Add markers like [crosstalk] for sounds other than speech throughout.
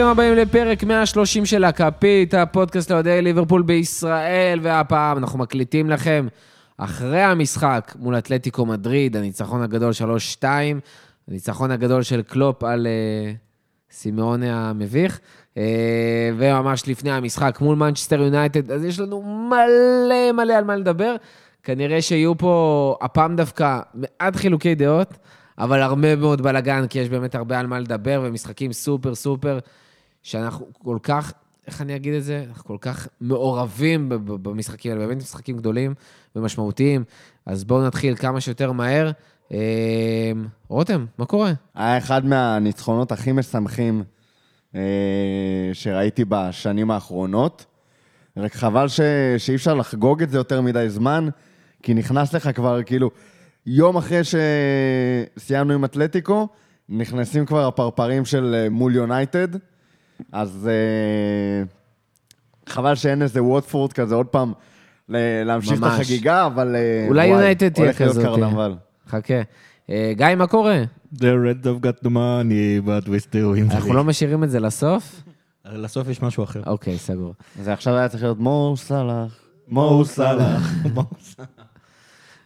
ברוכים הבאים לפרק 130 של הכפית, הפודקאסט לאוהדי ליברפול בישראל, והפעם אנחנו מקליטים לכם אחרי המשחק מול אתלטיקו מדריד, הניצחון הגדול 3-2, הניצחון הגדול של קלופ על uh, סימאונה המביך, uh, וממש לפני המשחק מול מנצ'סטר יונייטד, אז יש לנו מלא מלא על מה לדבר. כנראה שיהיו פה הפעם דווקא מעט חילוקי דעות. אבל הרבה מאוד בלאגן, כי יש באמת הרבה על מה לדבר, ומשחקים סופר סופר, שאנחנו כל כך, איך אני אגיד את זה? אנחנו כל כך מעורבים במשחקים האלה, באמת משחקים גדולים ומשמעותיים. אז בואו נתחיל כמה שיותר מהר. אה, רותם, מה קורה? היה אחד מהניצחונות הכי משמחים אה, שראיתי בשנים האחרונות. רק חבל ש... שאי אפשר לחגוג את זה יותר מדי זמן, כי נכנס לך כבר, כאילו, יום אחרי שסיימנו עם אתלטיקו, נכנסים כבר הפרפרים של אה, מול יונייטד, אז uh, חבל שאין איזה ווטפורד כזה עוד פעם להמשיך ממש. את החגיגה, אבל אה, אולי יונייטד תהיה כזאת. הולך להיות קרנבל. חכה. Uh, גיא, מה קורה? The Red of got the money, but we still win. אנחנו לא משאירים את זה לסוף? לסוף יש משהו אחר. אוקיי, סגור. זה עכשיו היה צריך להיות מו סאלח. מו סאלח.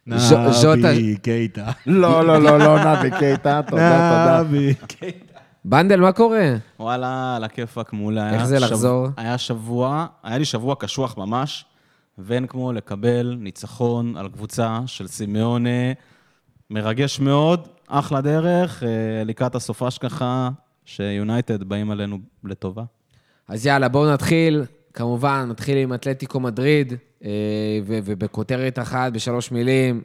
נבי קייטה. לא, לא, לא, לא נבי קייטה, תודה, תודה. נבי קייטה. בנדל, מה קורה? וואלה, על הכיפאק מעולה. איך זה לחזור? היה שבוע, היה לי שבוע קשוח ממש, ואין כמו לקבל ניצחון על קבוצה של סימאונה. מרגש מאוד, אחלה דרך, אה, לקראת הסופש ככה, שיונייטד באים עלינו לטובה. אז יאללה, בואו נתחיל. כמובן, נתחיל עם אתלטיקו מדריד, אה, ובכותרת אחת, בשלוש מילים,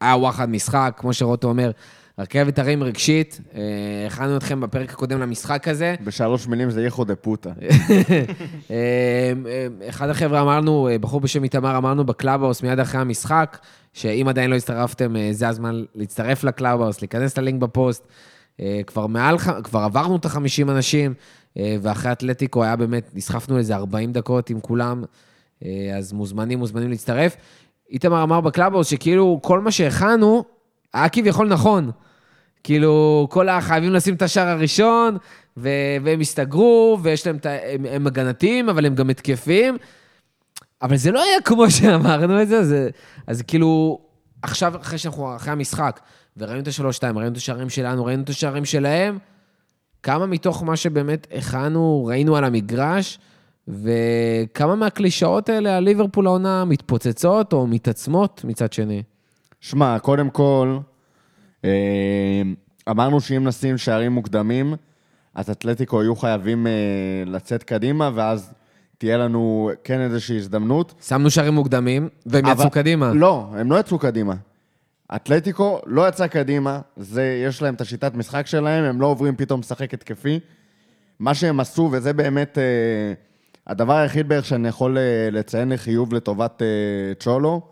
היה וואחד משחק, כמו שרוטו אומר, רכבת הרים רגשית. אה, הכנו אתכם בפרק הקודם למשחק הזה. בשלוש מילים זה hijo de puta. [laughs] אה, אחד החבר'ה אמרנו, בחור בשם איתמר, אמרנו בקלאבהאוס מיד אחרי המשחק, שאם עדיין לא הצטרפתם, זה הזמן להצטרף לקלאבהאוס, להיכנס ללינק בפוסט. כבר מעל, כבר עברנו את ה-50 אנשים, ואחרי אתלטיקו היה באמת, נסחפנו איזה 40 דקות עם כולם. אה, אז מוזמנים, מוזמנים להצטרף. איתמר אמר בקלאבהאוס שכאילו כל מה שהכנו היה כביכול נכון. כאילו, כל החייבים לשים את השער הראשון, ו- והם הסתגרו, ויש להם את ה... הם, הם הגנתיים, אבל הם גם התקפים. אבל זה לא היה כמו שאמרנו את זה, זה... אז כאילו, עכשיו, אחרי שאנחנו, אחרי המשחק, וראינו את השלוש-שתיים, ראינו את השערים שלנו, ראינו את השערים שלהם, כמה מתוך מה שבאמת הכנו, ראינו על המגרש, וכמה מהקלישאות האלה על ליברפול העונה מתפוצצות או מתעצמות מצד שני? שמע, קודם כל, אה, אמרנו שאם נשים שערים מוקדמים, אז אתלטיקו יהיו חייבים אה, לצאת קדימה, ואז תהיה לנו כן איזושהי הזדמנות. שמנו שערים מוקדמים, והם אבל... יצאו קדימה. לא, הם לא יצאו קדימה. אתלטיקו לא יצא קדימה, זה, יש להם את השיטת משחק שלהם, הם לא עוברים פתאום לשחק התקפי. מה שהם עשו, וזה באמת... אה, הדבר היחיד בערך שאני יכול אה, לציין לחיוב לטובת אה, צ'ולו,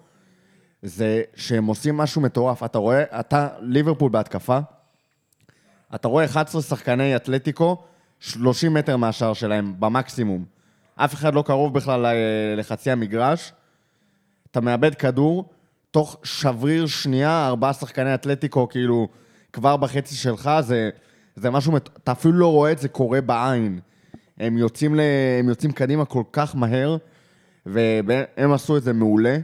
זה שהם עושים משהו מטורף. אתה רואה, אתה ליברפול בהתקפה, אתה רואה 11 שחקני אתלטיקו, 30 מטר מהשער שלהם, במקסימום. אף אחד לא קרוב בכלל לחצי המגרש. אתה מאבד כדור, תוך שבריר שנייה, ארבעה שחקני אתלטיקו, כאילו, כבר בחצי שלך, זה, זה משהו, אתה אפילו לא רואה את זה קורה בעין. הם יוצאים, ל... הם יוצאים קדימה כל כך מהר, והם עשו את זה מעולה.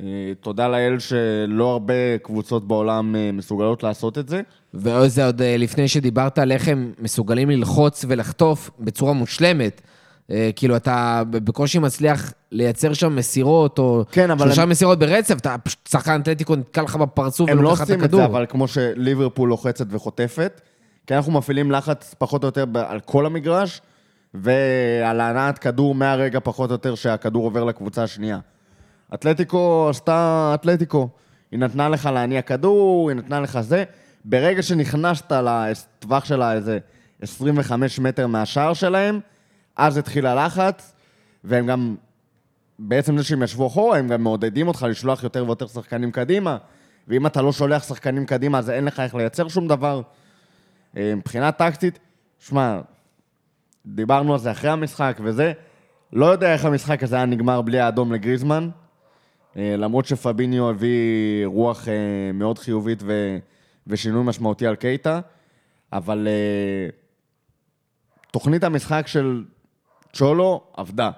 אה, תודה לאל שלא הרבה קבוצות בעולם אה, מסוגלות לעשות את זה. וזה עוד אה, לפני שדיברת על איך הם מסוגלים ללחוץ ולחטוף בצורה מושלמת. כאילו, אתה בקושי מצליח לייצר שם מסירות, או כן, שלושה הם... מסירות ברצף, אתה פשוט שחקן אתלטיקו נתקע לך בפרצוף ולוקח את הכדור. הם לא עושים את זה, אבל כמו שליברפול לוחצת וחוטפת, כי אנחנו מפעילים לחץ פחות או יותר על כל המגרש, ועל הנעת כדור מהרגע פחות או יותר שהכדור עובר לקבוצה השנייה. אתלטיקו עשתה אתלטיקו. היא נתנה לך להניע כדור, היא נתנה לך זה. ברגע שנכנסת לטווח שלה איזה 25 מטר מהשער שלהם, אז התחיל הלחץ, והם גם, בעצם זה שהם ישבו אחורה, הם גם מעודדים אותך לשלוח יותר ויותר שחקנים קדימה, ואם אתה לא שולח שחקנים קדימה, אז אין לך איך לייצר שום דבר. אה, מבחינה טקטית, שמע, דיברנו על זה אחרי המשחק וזה. לא יודע איך המשחק הזה היה נגמר בלי האדום לגריזמן, למרות שפביניו הביא רוח אה, מאוד חיובית ו... ושינוי משמעותי על קייטה, אבל אה, תוכנית המשחק של צ'ולו עבדה.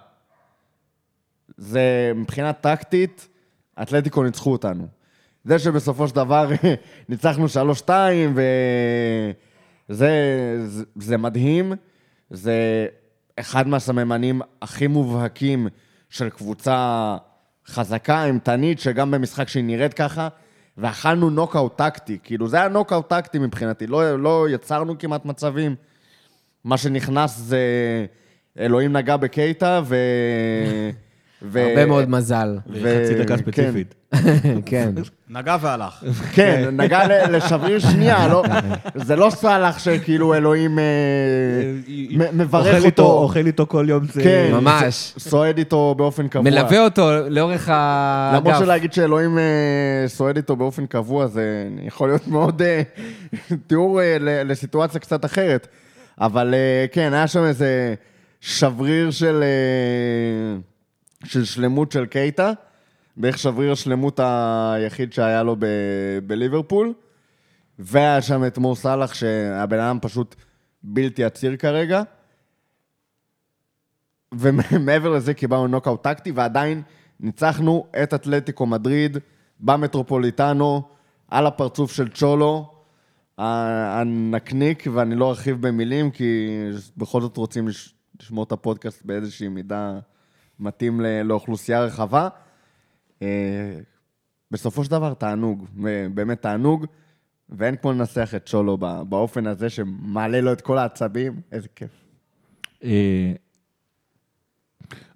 זה מבחינה טקטית, אתלטיקו ניצחו אותנו. זה שבסופו של דבר [laughs] ניצחנו 3-2, וזה זה, זה מדהים. זה אחד מהסממנים הכי מובהקים של קבוצה חזקה, אימתנית, שגם במשחק שהיא נראית ככה, ואכלנו נוקאוט טקטי. כאילו, זה היה נוקאוט טקטי מבחינתי. לא, לא יצרנו כמעט מצבים. מה שנכנס זה אלוהים נגע בקייטה, ו... ו... הרבה מאוד מזל. חצי דקה כן. ספציפית. [laughs] כן. נגע והלך. כן, נגע ל- לשבריר שנייה, לא, זה לא סאלח שכאילו אלוהים אה, מ- מברך אותו, אוכל איתו כל יום. זה- כן, ממש. סועד איתו באופן קבוע. מלווה אותו לאורך האגף. למרות שלהגיד שאלוהים אה, סועד איתו באופן קבוע, זה יכול להיות מאוד אה, תיאור אה, ל- לסיטואציה קצת אחרת. אבל אה, כן, היה שם איזה שבריר של, אה, של שלמות של קייטה, בערך שבריר השלמות היחיד שהיה לו ב- בליברפול. והיה שם את מו סאלח, שהבן אדם פשוט בלתי עציר כרגע. ומעבר לזה קיבלנו נוקאוט טקטי, ועדיין ניצחנו את אתלטיקו מדריד במטרופוליטנו, על הפרצוף של צ'ולו, הנקניק, ואני לא ארחיב במילים, כי בכל זאת רוצים לש- לשמור את הפודקאסט באיזושהי מידה מתאים לאוכלוסייה רחבה. אה, בסופו של דבר, תענוג, באמת תענוג, ואין כמו לנסח את צ'ולו בא- באופן הזה שמעלה לו את כל העצבים, איזה כיף. אה,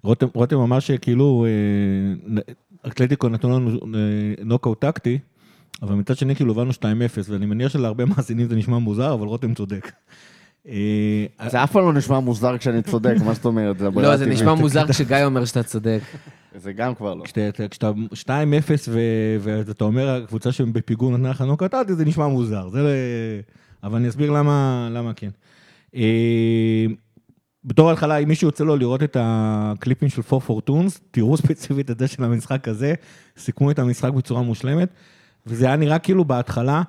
רותם, רותם אמר שכאילו אה, אתלטיקו נתנו לנו נוקאוט טקטי, אבל מצד שני כאילו הבנו 2-0, ואני מניח שלהרבה מאזינים זה נשמע מוזר, אבל רותם צודק. אה, זה אף פעם לא נשמע מוזר כשאני צודק, מה זאת אומרת? זה לא, זה. נשמע מוזר כשגיא אומר שאתה צודק. זה גם כבר לא. כשאתה כשאתה 2-0 ו- ואתה אומר הקבוצה שבפיגור נתנה לך נוקאוט טקטי, זה נשמע מוזר. זה לא... אבל אני אסביר למה, למה כן. אה, בתור התחלה, אם מישהו יוצא לו לראות את הקליפים של 4 פורטונס, תראו ספציפית את זה של המשחק הזה, סיכמו את המשחק בצורה מושלמת, וזה היה נראה כאילו בהתחלה,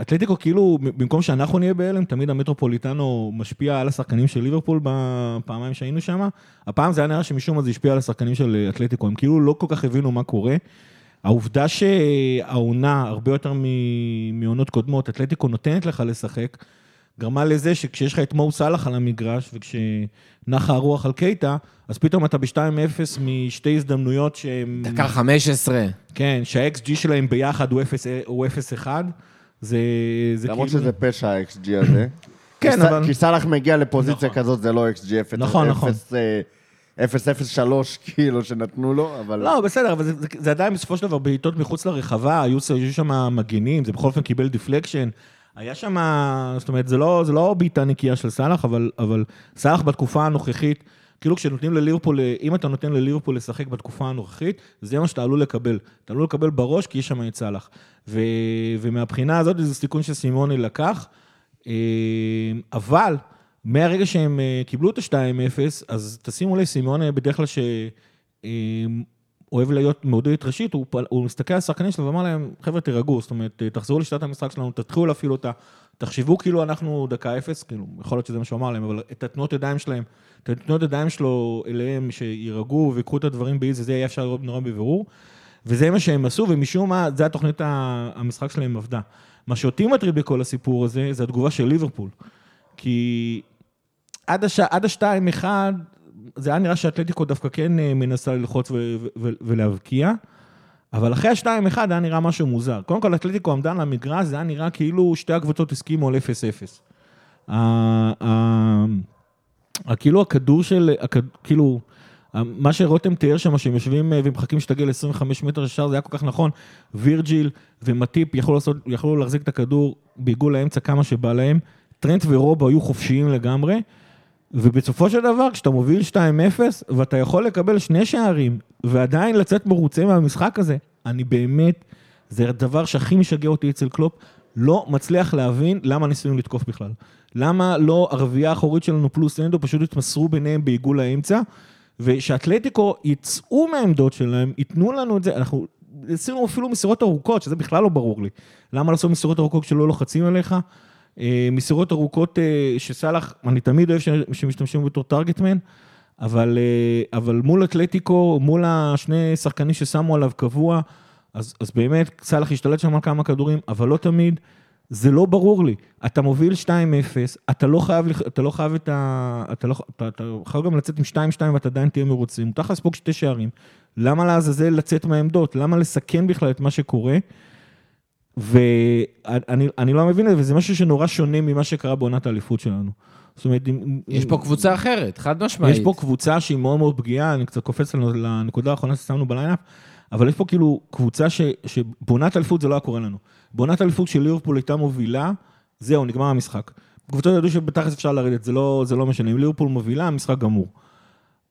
אתלטיקו כאילו, במקום שאנחנו נהיה בהלם, תמיד המטרופוליטנו משפיע על השחקנים של ליברפול בפעמיים שהיינו שם, הפעם זה היה נראה שמשום מה זה השפיע על השחקנים של אתלטיקו, הם כאילו לא כל כך הבינו מה קורה. העובדה שהעונה, הרבה יותר מעונות קודמות, אתלטיקו נותנת לך לשחק, גרמה לזה שכשיש לך את מו סאלח על המגרש, וכשנחה הרוח על קייטה, אז פתאום אתה ב-2-0 משתי הזדמנויות שהם... דקה 15. כן, שה-XG שלהם ביחד הוא 0 הוא 0-1. זה, זה למרות כאילו... שזה פשע ה-XG הזה. [coughs] כן, כי אבל- כי סאלח מגיע לפוזיציה כזאת, זה לא XG 0 נכון, נכון. 003 [laughs] כאילו שנתנו לו, אבל... לא, בסדר, אבל זה, זה, זה עדיין בסופו של דבר בעיטות מחוץ לרחבה, היו, היו שם מגינים, זה בכל אופן קיבל deflection. היה שם, זאת אומרת, זה לא, זה לא בעיטה נקייה של סאלח, אבל, אבל סאלח בתקופה הנוכחית, כאילו כשנותנים לליברפול, אם אתה נותן לליברפול לשחק בתקופה הנוכחית, זה מה שאתה עלול לקבל. אתה עלול לקבל בראש, כי יש שם את סאלח. ו, ומהבחינה הזאת, זה סיכון שסימוני לקח. אה, אבל, מהרגע שהם אה, קיבלו את ה-2-0, אז תשימו לב, סימון בדרך כלל שאוהב להיות מעודדת ראשית, הוא, הוא מסתכל על השחקנים שלו ואמר להם, חבר'ה, תירגעו, זאת אומרת, תחזרו לשיטת המשחק שלנו, תתחילו להפעיל אותה, תחשבו כאילו אנחנו דקה אפס, כאילו, יכול להיות שזה מה שהוא אמר להם, אבל את התנועות ידיים שלהם, את התנועות ידיים שלו אליהם, שיירגעו ויקחו את הדברים באיזי, זה יהיה אפשר לראות נורא בבירור. וזה מה שהם עשו, ומשום מה, זה התוכנית, המשחק שלהם עבדה. מה שאותי מטריד בכל הסיפור הזה, זה התגובה של ליברפול. כי עד, הש... עד השתיים אחד, זה היה נראה שאתלטיקו דווקא כן אה, מנסה ללחוץ ו... ו... ולהבקיע, אבל אחרי השתיים אחד היה נראה משהו מוזר. קודם כל, אתלטיקו עמדה על המגרש, זה היה נראה כאילו שתי הקבוצות הסכימו על 0-0. ה- ה- ה- כאילו הכדור של, כאילו, מה שרותם תיאר שם, שהם יושבים אה, ומחכים שתגיע ל-25 מטר ישר, זה היה כל כך נכון. וירג'יל ומטיפ יכלו, לעשות, יכלו להחזיק את הכדור בעיגול האמצע כמה שבא להם. טרנט ורובו היו חופשיים לגמרי, ובסופו של דבר, כשאתה מוביל 2-0, ואתה יכול לקבל שני שערים, ועדיין לצאת מרוצה מהמשחק הזה, אני באמת, זה הדבר שהכי משגע אותי אצל קלופ, לא מצליח להבין למה ניסינו לתקוף בכלל. למה לא הרביעייה האחורית שלנו פלוס אנדו פשוט התמסרו ביניהם בעיגול האמצע, ושאתלטיקו יצאו מהעמדות שלהם, ייתנו לנו את זה, אנחנו עשינו אפילו מסירות ארוכות, שזה בכלל לא ברור לי. למה לעשות מסירות ארוכות כשלא לוחצים עליך? אה, מסירות ארוכות אה, שסאלח, אני תמיד אוהב שמשתמשים בתור טרגטמן, אבל, אה, אבל מול אתלטיקו, מול השני שחקנים ששמו עליו קבוע, אז, אז באמת סאלח השתלט שם על כמה כדורים, אבל לא תמיד. זה לא ברור לי. אתה מוביל 2-0, אתה לא חייב, אתה לא חייב את ה... אתה, לא, אתה, אתה חייב גם לצאת עם 2-2 ואתה עדיין תהיה מרוצה. מותר לך לספוג שתי שערים. למה לעזאזל לצאת מהעמדות? למה לסכן בכלל את מה שקורה? ואני אני לא מבין את זה, וזה משהו שנורא שונה ממה שקרה בעונת האליפות שלנו. זאת אומרת. יש פה קבוצה אחרת, חד משמעית. יש פה קבוצה שהיא מאוד מאוד פגיעה, אני קצת קופץ לנקודה האחרונה ששמנו בליינאפ, אבל יש פה כאילו קבוצה ש, שבעונת אליפות זה לא היה קורה לנו. בעונת אליפות של ליברפול הייתה מובילה, זהו, נגמר המשחק. קבוצות ידעו שבתכלס אפשר לרדת, זה לא, זה לא משנה. אם ליברפול מובילה, המשחק גמור.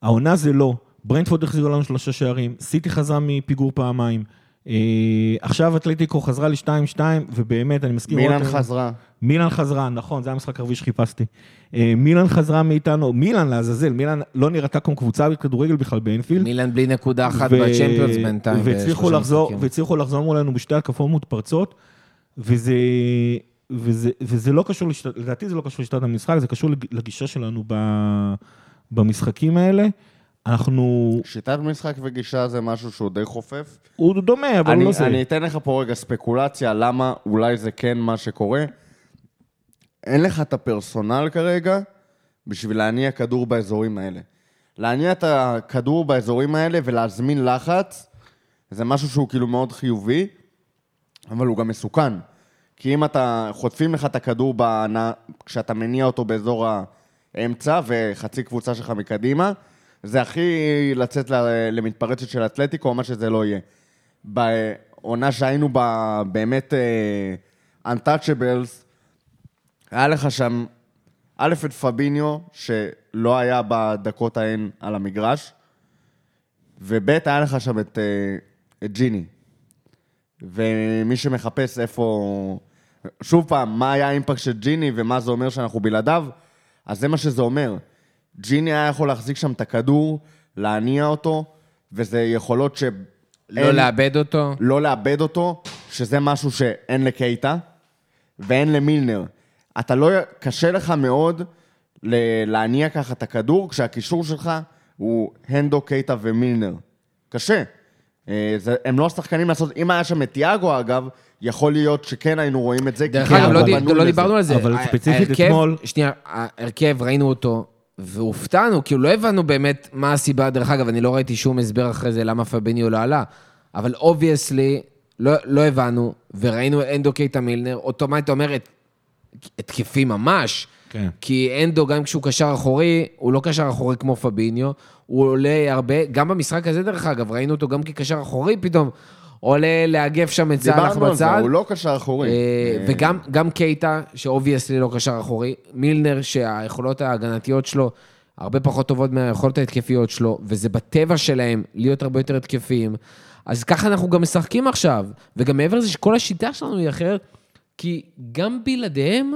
העונה זה לא. ברנדפורד החזירו לנו שלושה שערים, סיטי חזרה מפיגור פעמיים. אה, עכשיו אתלטיקו חזרה ל-2-2, ובאמת, אני מסכים. מילאן חזרה. מילאן חזרה, נכון, זה המשחק הרביעי שחיפשתי. אה, מילאן חזרה מאיתנו, מילאן לעזאזל, מילאן לא נראתה כמו קבוצה בכדורגל בכלל באנפילד. מילן בלי נקודה אחת ו- בצ'מפיונס בינתיים. והצליחו בשלושה לחזור. והצליחו לחזור מולנו בשתי התקפות מתפרצות, וזה, וזה, וזה לא קשור, לשיטת, לדעתי זה לא קשור לשיטת המשחק, זה קשור לג- לגישה שלנו ב, במשחקים האלה. אנחנו, שיטת משחק וגישה זה משהו שהוא די חופף. הוא דומה, אבל אני, לא זה. אני אתן לך פה רגע ספקולציה למה אולי זה כן מה שקורה. אין לך את הפרסונל כרגע בשביל להניע כדור באזורים האלה. להניע את הכדור באזורים האלה ולהזמין לחץ, זה משהו שהוא כאילו מאוד חיובי, אבל הוא גם מסוכן. כי אם אתה, חוטפים לך את הכדור בענה, כשאתה מניע אותו באזור האמצע וחצי קבוצה שלך מקדימה, זה הכי לצאת למתפרצת של אתלטיקו או מה שזה לא יהיה. בעונה שהיינו בה באמת אה, Untouchables, היה לך שם, א', את פביניו, שלא היה בדקות ההן על המגרש, וב', היה לך שם את, אה, את ג'יני. ומי שמחפש איפה... שוב פעם, מה היה האימפקט של ג'יני ומה זה אומר שאנחנו בלעדיו, אז זה מה שזה אומר. ג'יני היה יכול להחזיק שם את הכדור, להניע אותו, וזה יכולות ש... לא אין- לאבד אותו. לא לאבד אותו, שזה משהו שאין לקייטה ואין למילנר. אתה לא... קשה לך מאוד ל- להניע ככה את הכדור כשהקישור שלך הוא הנדו, קייטה ומילנר. קשה. אה, זה, הם לא השחקנים לעשות... אם היה שם את תיאגו, אגב, יכול להיות שכן היינו רואים את זה. דרך אגב, לא, לא לזה. דיברנו על זה. אבל ה- ספציפית אתמול- שנייה, ההרכב, ראינו אותו, והופתענו, כאילו לא הבנו באמת מה הסיבה, דרך אגב, אני לא ראיתי שום הסבר אחרי זה למה פביניו לא עלה, אבל obviously, לא, לא הבנו, וראינו הנדו קייטה מילנר, אוטומטית אומרת, התקפי ממש. כן. כי הנדו, גם כשהוא קשר אחורי, הוא לא קשר אחורי כמו פביניו, הוא עולה הרבה, גם במשחק הזה, דרך אגב, ראינו אותו גם כקשר אחורי, פתאום עולה לאגף שם את סאלח דיברנו על זה, בצד. הוא לא קשר אחורי. אה, אה, וגם גם קייטה, ש obviously לא קשר אחורי, מילנר, שהיכולות ההגנתיות שלו הרבה פחות טובות מהיכולות ההתקפיות שלו, וזה בטבע שלהם להיות הרבה יותר התקפיים. אז ככה אנחנו גם משחקים עכשיו. וגם מעבר לזה שכל השיטה שלנו היא אחרת, כי גם בלעדיהם,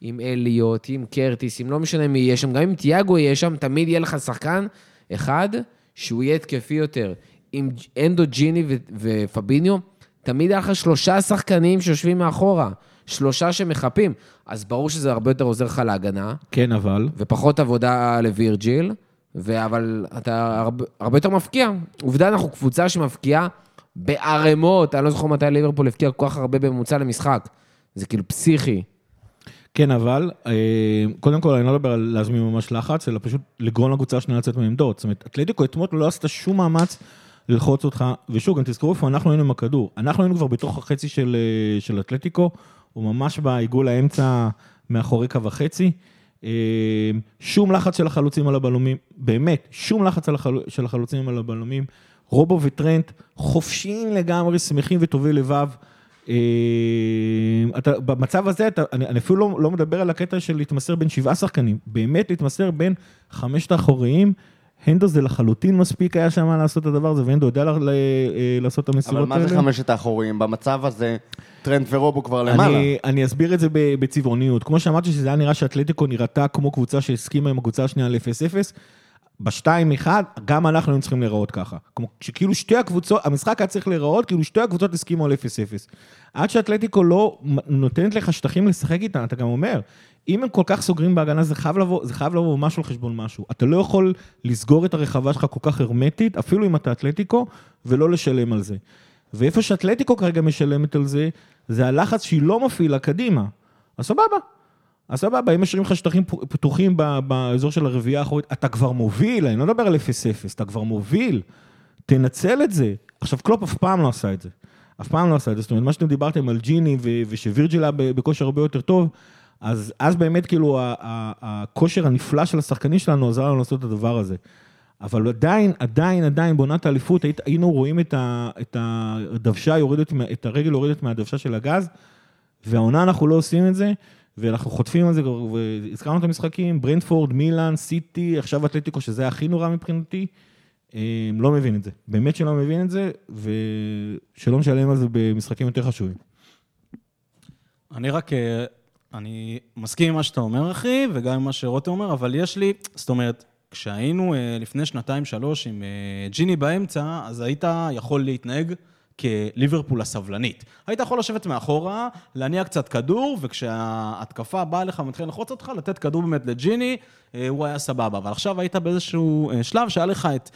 עם אליוט, עם קרטיס, עם לא משנה מי יהיה שם, גם אם תיאגו יהיה שם, תמיד יהיה לך שחקן אחד שהוא יהיה התקפי יותר. עם אנדו ג'יני ו- ופביניו, תמיד היה לך שלושה שחקנים שיושבים מאחורה, שלושה שמחפים. אז ברור שזה הרבה יותר עוזר לך להגנה, כן, אבל, ופחות עבודה לווירג'יל, ו- אבל אתה הרבה, הרבה יותר מפקיע. עובדה, אנחנו קבוצה שמפקיעה בערימות, אני לא זוכר מתי ליברפול הפקיע כל כך הרבה בממוצע למשחק. זה כאילו פסיכי. כן, אבל, אה, קודם כל, אני לא מדבר על להזמין ממש לחץ, אלא פשוט לגרום לקבוצה השנייה לצאת מעמדות. זאת אומרת, אתלטיקו אתמול לא עשתה שום מאמץ ללחוץ אותך, ושוב, גם תזכרו איפה אנחנו היינו עם הכדור. אנחנו היינו כבר בתוך החצי של, אה, של אתלטיקו, הוא ממש בעיגול האמצע מאחורי קו החצי. אה, שום לחץ של החלוצים על הבלומים, באמת, שום לחץ החל... של החלוצים על הבלומים. רובו וטרנט חופשיים לגמרי, שמחים וטובי לבב. אה, אתה, במצב הזה, אתה, אני, אני אפילו לא, לא מדבר על הקטע של להתמסר בין שבעה שחקנים, באמת להתמסר בין חמשת האחוריים. הנדו זה לחלוטין מספיק היה שם לעשות את הדבר הזה, והנדו יודע ל, ל, אה, לעשות את אבל המסירות מה האלה. זה חמשת האחוריים? במצב הזה, טרנד ורובו כבר למעלה. אני, אני אסביר את זה בצבעוניות. כמו שאמרתי שזה היה נראה שאתלטיקו נראתה כמו קבוצה שהסכימה עם הקבוצה השנייה על 0-0, בשתיים אחד, גם אנחנו היינו צריכים להיראות ככה. כמו שכאילו שתי הקבוצות, המשחק היה צריך להיראות, כאילו שתי הקבוצות הסכימו על 0-0. עד שאתלטיקו לא נותנת לך שטחים לשחק איתם, אתה גם אומר, אם הם כל כך סוגרים בהגנה, זה חייב לבוא, זה חייב לבוא משהו על חשבון משהו. אתה לא יכול לסגור את הרחבה שלך כל כך הרמטית, אפילו אם אתה אתלטיקו, ולא לשלם על זה. ואיפה שאתלטיקו כרגע משלמת על זה, זה הלחץ שהיא לא מפעילה קדימה. אז סבבה. אז סבבה, אם משאירים לך שטחים פתוחים באזור של הרביעייה האחורית, אתה כבר מוביל, אני לא מדבר על 0-0, אתה כבר מוביל, תנצל את זה. עכשיו, קלופ אף פעם לא עשה את זה. אף פעם לא עשה את זה. זאת אומרת, מה שאתם דיברתם על ג'יני ושווירג'יל היה בכושר הרבה יותר טוב, אז, אז באמת כאילו הכושר הנפלא של השחקנים שלנו עזר לנו לעשות את הדבר הזה. אבל עדיין, עדיין, עדיין, בעונת האליפות היינו רואים את, ה, את הדוושה יורדת, את הרגל יורדת מהדוושה של הגז, והעונה אנחנו לא עושים את זה, ואנחנו חוטפים על זה, והזכרנו את המשחקים, ברנדפורד, מילאן, סיטי, עכשיו אתלטיקו, שזה הכי נורא מבחינתי, אה, לא מבין את זה. באמת שלא מבין את זה, ושלא משלם על זה במשחקים יותר חשובים. אני רק אה, אני מסכים עם מה שאתה אומר, אחי, וגם עם מה שרותם אומר, אבל יש לי, זאת אומרת, כשהיינו אה, לפני שנתיים-שלוש עם אה, ג'יני באמצע, אז היית יכול להתנהג כליברפול הסבלנית. היית יכול לשבת מאחורה, להניע קצת כדור, וכשההתקפה באה לך ומתחילה ללחוץ אותך, לתת כדור באמת לג'יני, אה, הוא היה סבבה. אבל עכשיו היית באיזשהו שלב שהיה לך את,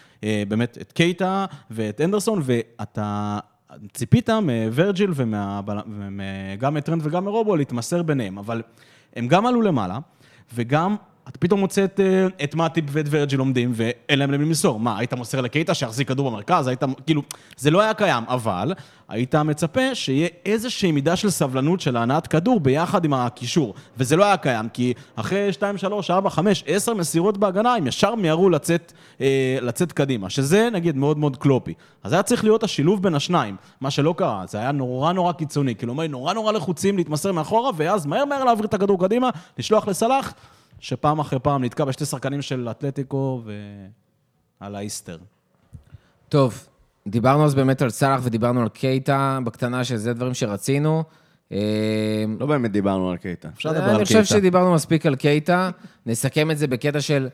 באמת, את קייטה ואת אנדרסון, ואתה ציפית מוורג'יל וגם מטרנד וגם מרובו להתמסר ביניהם, אבל הם גם עלו למעלה, וגם אתה פתאום מוצא את, אה, את מאטיפ ואת ורג'יל עומדים, ואין להם למי למסור. מה, היית מוסר לקייטה שיחזיק כדור במרכז? היית, כאילו, זה לא היה קיים, אבל היית מצפה שיהיה איזושהי מידה של סבלנות של הנעת כדור ביחד עם הקישור. וזה לא היה קיים, כי אחרי 2, 3, 4, 5, 10 מסירות בהגנה, הם ישר מיהרו לצאת, אה, לצאת קדימה, שזה נגיד מאוד מאוד קלופי. אז היה צריך להיות השילוב בין השניים, מה שלא קרה, זה היה נורא נורא קיצוני. כאילו, נורא נורא לחוצים להתמסר מאחורה, ואז מהר מהר להעביר את הכדור קדימה, לשלוח לסלאח. שפעם אחרי פעם נתקע בשתי שחקנים של אתלטיקו ועל האיסטר. טוב, דיברנו אז באמת על סאלח ודיברנו על קייטה בקטנה, שזה דברים שרצינו. אה, לא באמת דיברנו על קייטה. אפשר לדבר על קייטה. אני חושב שדיברנו מספיק על קייטה. נסכם את זה בקטע של,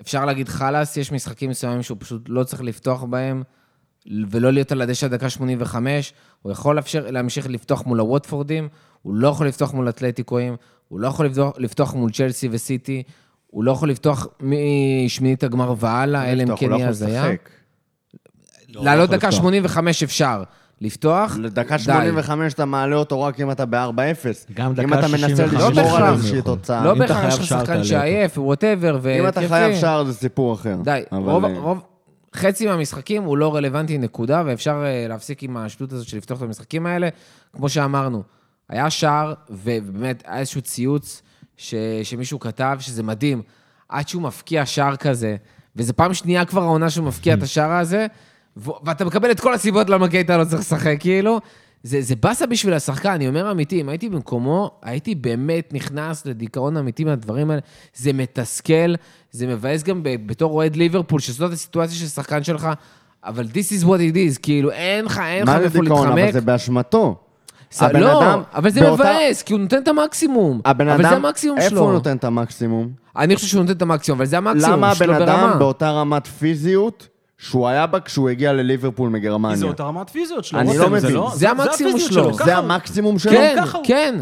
אפשר להגיד חלאס, יש משחקים מסוימים שהוא פשוט לא צריך לפתוח בהם, ולא להיות על הדשא דקה 85. הוא יכול להמשיך לפתוח מול הווטפורדים, הוא לא יכול לפתוח מול אתלטיקואים, הוא לא יכול לפתוח, לפתוח מול צ'לסי וסיטי, הוא לא יכול לפתוח משמינית הגמר והלאה, אלא אם כן יהיה הזיה. לעלות דקה 85 אפשר. לפתוח, לדקה 85 אתה מעלה אותו רק אם אתה ב-4-0. גם דקה 65. אם אתה מנסה לשמור על איזושהי תוצאה. לא בהכרח יש לך שחקן שעייף, ווטאבר, אם אתה חייב שער זה סיפור אחר. די, רוב... חצי מהמשחקים הוא לא רלוונטי, נקודה, ואפשר אה, להפסיק עם השטות הזאת של לפתוח את המשחקים האלה. כמו שאמרנו, היה שער, ובאמת היה איזשהו ציוץ ש, שמישהו כתב, שזה מדהים, עד שהוא מפקיע שער כזה, וזו פעם שנייה כבר העונה שהוא מפקיע את השער הזה, ואתה מקבל את כל הסיבות למה קייטה לא צריך לשחק, כאילו. זה, זה באסה בשביל השחקן, אני אומר אמיתי, אם הייתי במקומו, הייתי באמת נכנס לדיכאון אמיתי מהדברים האלה. זה מתסכל, זה מבאס גם בתור אוהד ליברפול, שזאת הסיטואציה של שחקן שלך, אבל this is what it is, כאילו, אין לך, אין לך איפה להתחמק. מה זה דיכאון? אבל זה באשמתו. הבן לא, אדם, אבל זה באותה... מבאס, כי הוא נותן את המקסימום. הבן אבל אדם, זה המקסימום איפה שלו. איפה הוא נותן את המקסימום? אני חושב שהוא נותן את המקסימום, אבל זה המקסימום שלו ברמה. למה הבן אדם באותה רמת פיזיות שהוא היה בה כשהוא הגיע לליברפול מגרמניה? זה אותה רמת פיזיות שלו. אני לא מבין. זה, לא, זה המקסימום שלו. זה המקסימום שלו? כן, כן.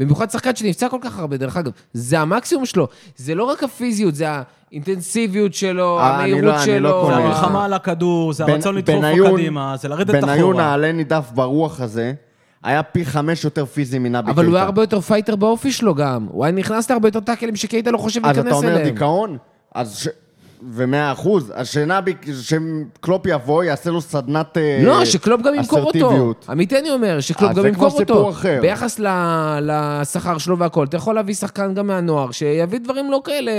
במיוחד שחקן שנפצע כל כך הרבה, דרך אגב. זה המקסימום שלו. זה לא רק הפיזיות, זה האינטנסיביות שלו, אה, המהירות לא, שלו. לא זה המלחמה על הכדור, זה הרצון לדחוף קדימה, זה לרדת אחורה. בניון העלה נידף ברוח הזה. היה פי חמש יותר פיזי מנבי קייטה. אבל הוא היה הרבה יותר fighter באופי שלו גם. הוא היה נכנס להרבה יותר טאקלים שקייטה לא חושב להיכנס אליהם. אז אתה אומר דיכאון? אז ש... ומאה אחוז, אז שנבי, שקלופ יבוא, יעשה לו סדנת אסרטיביות. לא, שקלופ גם ימכור אותו. אמיתי אני אומר, שקלופ גם ימכור אותו. זה כבר סיפור אחר. ביחס לשכר שלו והכל, אתה יכול להביא שחקן גם מהנוער, שיביא דברים לא כאלה,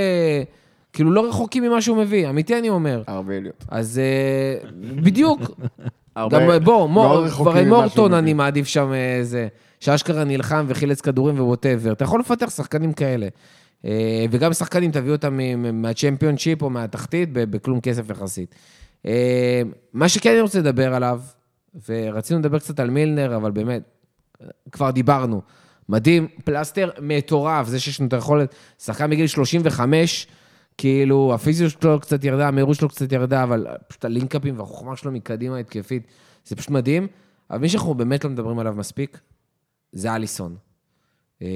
כאילו לא רחוקים ממה שהוא מביא, אמיתי אני אומר. ארבליות. אז אה, בדיוק. גם בוא, כבר מורטון אני מעדיף שם איזה, שאשכרה נלחם וחילץ כדורים וווטאבר. אתה יכול לפתח שחקנים כאלה. אה, וגם שחקנים, תביאו אותם מהצ'מפיונשיפ או מהתחתית בכלום כסף יחסית. אה, מה שכן אני רוצה לדבר עליו, ורצינו לדבר קצת על מילנר, אבל באמת, כבר דיברנו. מדהים, פלסטר מטורף, זה שיש לנו את היכולת, שחקן מגיל 35, כאילו, הפיזיות שלו קצת ירדה, המהירות שלו קצת ירדה, אבל פשוט הלינקאפים והחוכמה שלו מקדימה התקפית, זה פשוט מדהים. אבל מי שאנחנו באמת לא מדברים עליו מספיק, זה אליסון. אה,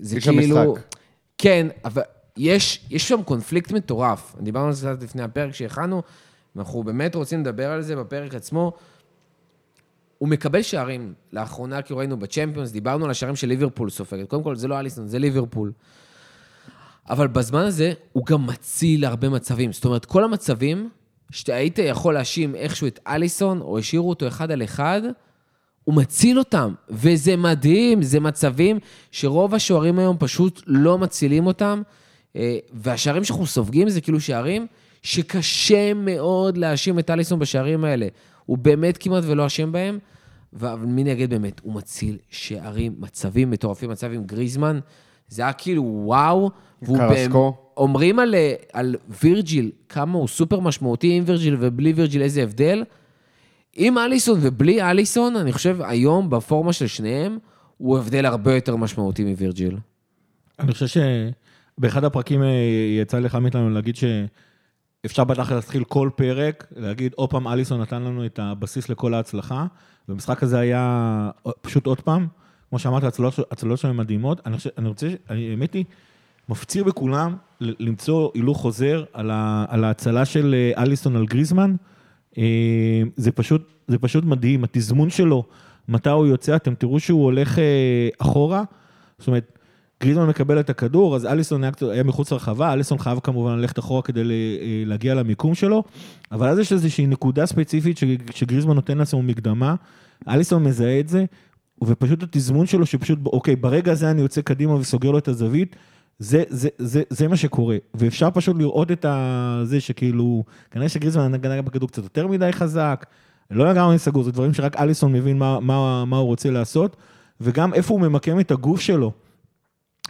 זה כאילו... המשחק. כן, אבל יש, יש שם קונפליקט מטורף. דיברנו על זה קצת לפני הפרק שהכנו, ואנחנו באמת רוצים לדבר על זה בפרק עצמו. הוא מקבל שערים. לאחרונה, כי ראינו בצ'מפיונס, דיברנו על השערים של ליברפול סופגת. קודם כל, זה לא אליסון, זה ליברפול. אבל בזמן הזה, הוא גם מציל הרבה מצבים. זאת אומרת, כל המצבים שאתה היית יכול להאשים איכשהו את אליסון, או השאירו אותו אחד על אחד, הוא מציל אותם. וזה מדהים, זה מצבים שרוב השוערים היום פשוט לא מצילים אותם. אה, והשערים שאנחנו סופגים זה כאילו שערים שקשה מאוד להאשים את אליסון בשערים האלה. הוא באמת כמעט ולא אשם בהם. אבל מנגד באמת, הוא מציל שערים, מצבים מטורפים, מצב עם גריזמן. זה היה כאילו וואו. והוא קרסקו. אומרים על, אה, על וירג'יל, כמה הוא סופר משמעותי עם וירג'יל ובלי וירג'יל, איזה הבדל. עם אליסון ובלי אליסון, אני חושב היום, בפורמה של שניהם, הוא הבדל הרבה יותר משמעותי מווירג'יל. אני חושב שבאחד הפרקים אה, יצא לך מאיתנו להגיד שאפשר בטח להתחיל כל פרק, להגיד, עוד פעם אליסון נתן לנו את הבסיס לכל ההצלחה, והמשחק הזה היה פשוט עוד פעם, כמו שאמרת, הצללות הן מדהימות. אני חושב, אני רוצה, האמת היא, מפציר בכולם למצוא הילוך חוזר על, ה, על ההצלה של אה, אליסון על גריזמן. אה, זה פשוט, זה פשוט מדהים, התזמון שלו, מתי הוא יוצא, אתם תראו שהוא הולך אה, אחורה. זאת אומרת, גריזמן מקבל את הכדור, אז אליסון היה, היה מחוץ לרחבה, אליסון חייב כמובן ללכת אחורה כדי להגיע למיקום שלו, אבל אז יש איזושהי נקודה ספציפית שגריזמן נותן לעצמו מקדמה, אליסון מזהה את זה, ופשוט התזמון שלו שפשוט, אוקיי, ברגע הזה אני יוצא קדימה וסוגר לו את הזווית, זה, זה, זה, זה מה שקורה, ואפשר פשוט לראות את זה שכאילו, כנראה שגריזמן נגע בכדור קצת יותר מדי חזק, לא לגמרי סגור, זה דברים שרק אליסון מבין מה, מה, מה הוא רוצה לעשות, וגם איפה הוא ממקם את הגוף שלו.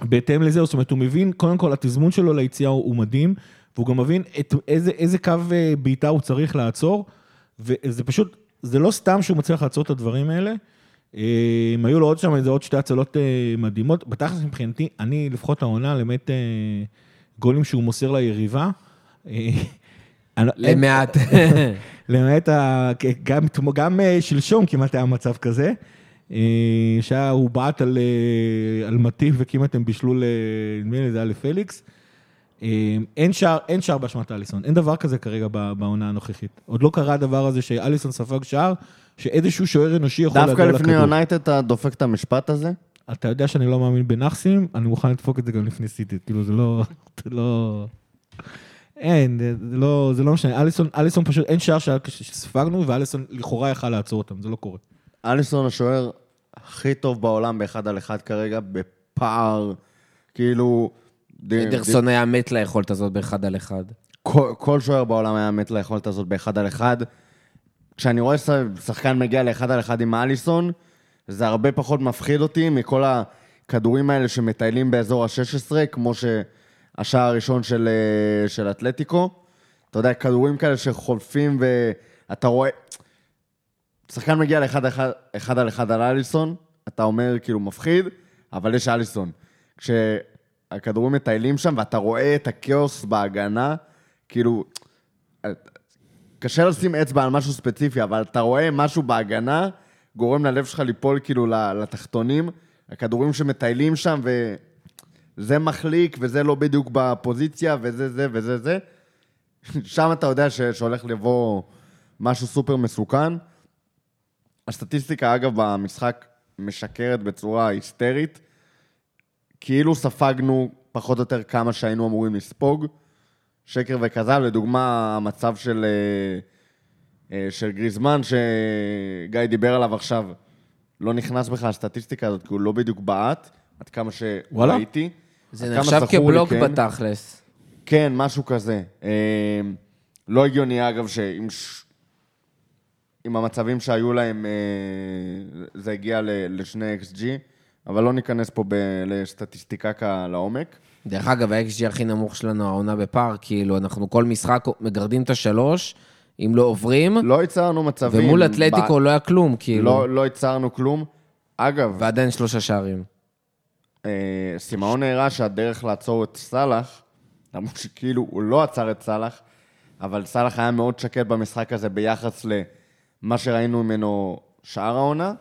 בהתאם לזה, זאת אומרת, הוא מבין, קודם כל, התזמון שלו ליציאה הוא, הוא מדהים, והוא גם מבין את, איזה, איזה קו אה, בעיטה הוא צריך לעצור, וזה פשוט, זה לא סתם שהוא מצליח לעצור את הדברים האלה. הם היו לו עוד שם איזה עוד שתי הצלות אה, מדהימות. בתכלס מבחינתי, אני לפחות העונה, למעט אה, גולים שהוא מוסר ליריבה. אה, לא- למעט. [laughs] למעט. גם, גם שלשום כמעט היה מצב כזה, אה, שהיה, הוא בעט על, על מטיף וכמעט הם בישלו, נדמה לי זה היה לפליקס. אין שער, אין שער באשמת אליסון, אין דבר כזה כרגע בעונה הנוכחית. עוד לא קרה הדבר הזה שאליסון ספג שער, שאיזשהו שוער אנושי יכול דווקא להגיע לפני לכדור. יונייטד אתה דופק את המשפט הזה? אתה יודע שאני לא מאמין בנאחסים, אני מוכן לדפוק את זה גם לפני סיטי, כאילו זה לא, [laughs] זה לא... אין, זה לא, זה לא משנה, אליסון, אליסון פשוט, אין שער שספגנו, ואליסון לכאורה יכל לעצור אותם, זה לא קורה. אליסון השוער הכי טוב בעולם באחד על אחד כרגע, בפער, כאילו... אדרסון היה מת ליכולת הזאת באחד על אחד. כל, כל שוער בעולם היה מת ליכולת הזאת באחד על אחד. כשאני רואה ש- שחקן מגיע לאחד על אחד עם אליסון, זה הרבה פחות מפחיד אותי מכל הכדורים האלה שמטיילים באזור ה-16, כמו שהשער הראשון של, אה, של אתלטיקו. אתה יודע, כדורים כאלה שחולפים ואתה רואה... שחקן מגיע לאחד אחד, אחד על אחד על אליסון, אתה אומר כאילו מפחיד, אבל יש אליסון. כשהכדורים מטיילים שם ואתה רואה את הכאוס בהגנה, כאילו, קשה לשים אצבע על משהו ספציפי, אבל אתה רואה משהו בהגנה, גורם ללב שלך ליפול כאילו לתחתונים, הכדורים שמטיילים שם, וזה מחליק, וזה לא בדיוק בפוזיציה, וזה זה וזה זה. [laughs] שם אתה יודע ש- שהולך לבוא משהו סופר מסוכן. הסטטיסטיקה, אגב, במשחק משקרת בצורה היסטרית. כאילו ספגנו פחות או יותר כמה שהיינו אמורים לספוג. שקר וכזב, לדוגמה, המצב של, אה, אה, של גריזמן, שגיא דיבר עליו עכשיו, לא נכנס בכלל לסטטיסטיקה הזאת, כי הוא לא בדיוק בעט, עד כמה? שראיתי. זה נחשב זכור לי, כבלוק כן. בתכלס. כן, משהו כזה. אה, לא הגיוני, אגב, שעם ש... עם המצבים שהיו להם, זה הגיע ל- לשני XG, אבל לא ניכנס פה ב- לסטטיסטיקה לעומק. דרך אגב, ה-XG הכי נמוך שלנו, העונה בפארק, כאילו, אנחנו כל משחק מגרדים את השלוש, אם לא עוברים, לא ייצרנו מצבים. ומול אתלטיקו לא היה כלום, כאילו. לא, לא ייצרנו כלום. אגב, ועדיין שלושה שערים. אה, סימאון הראה שהדרך לעצור את סאלח למרות שכאילו הוא לא עצר את סאלח, אבל סאלח היה מאוד שקט במשחק הזה ביחס למה שראינו ממנו שאר העונה.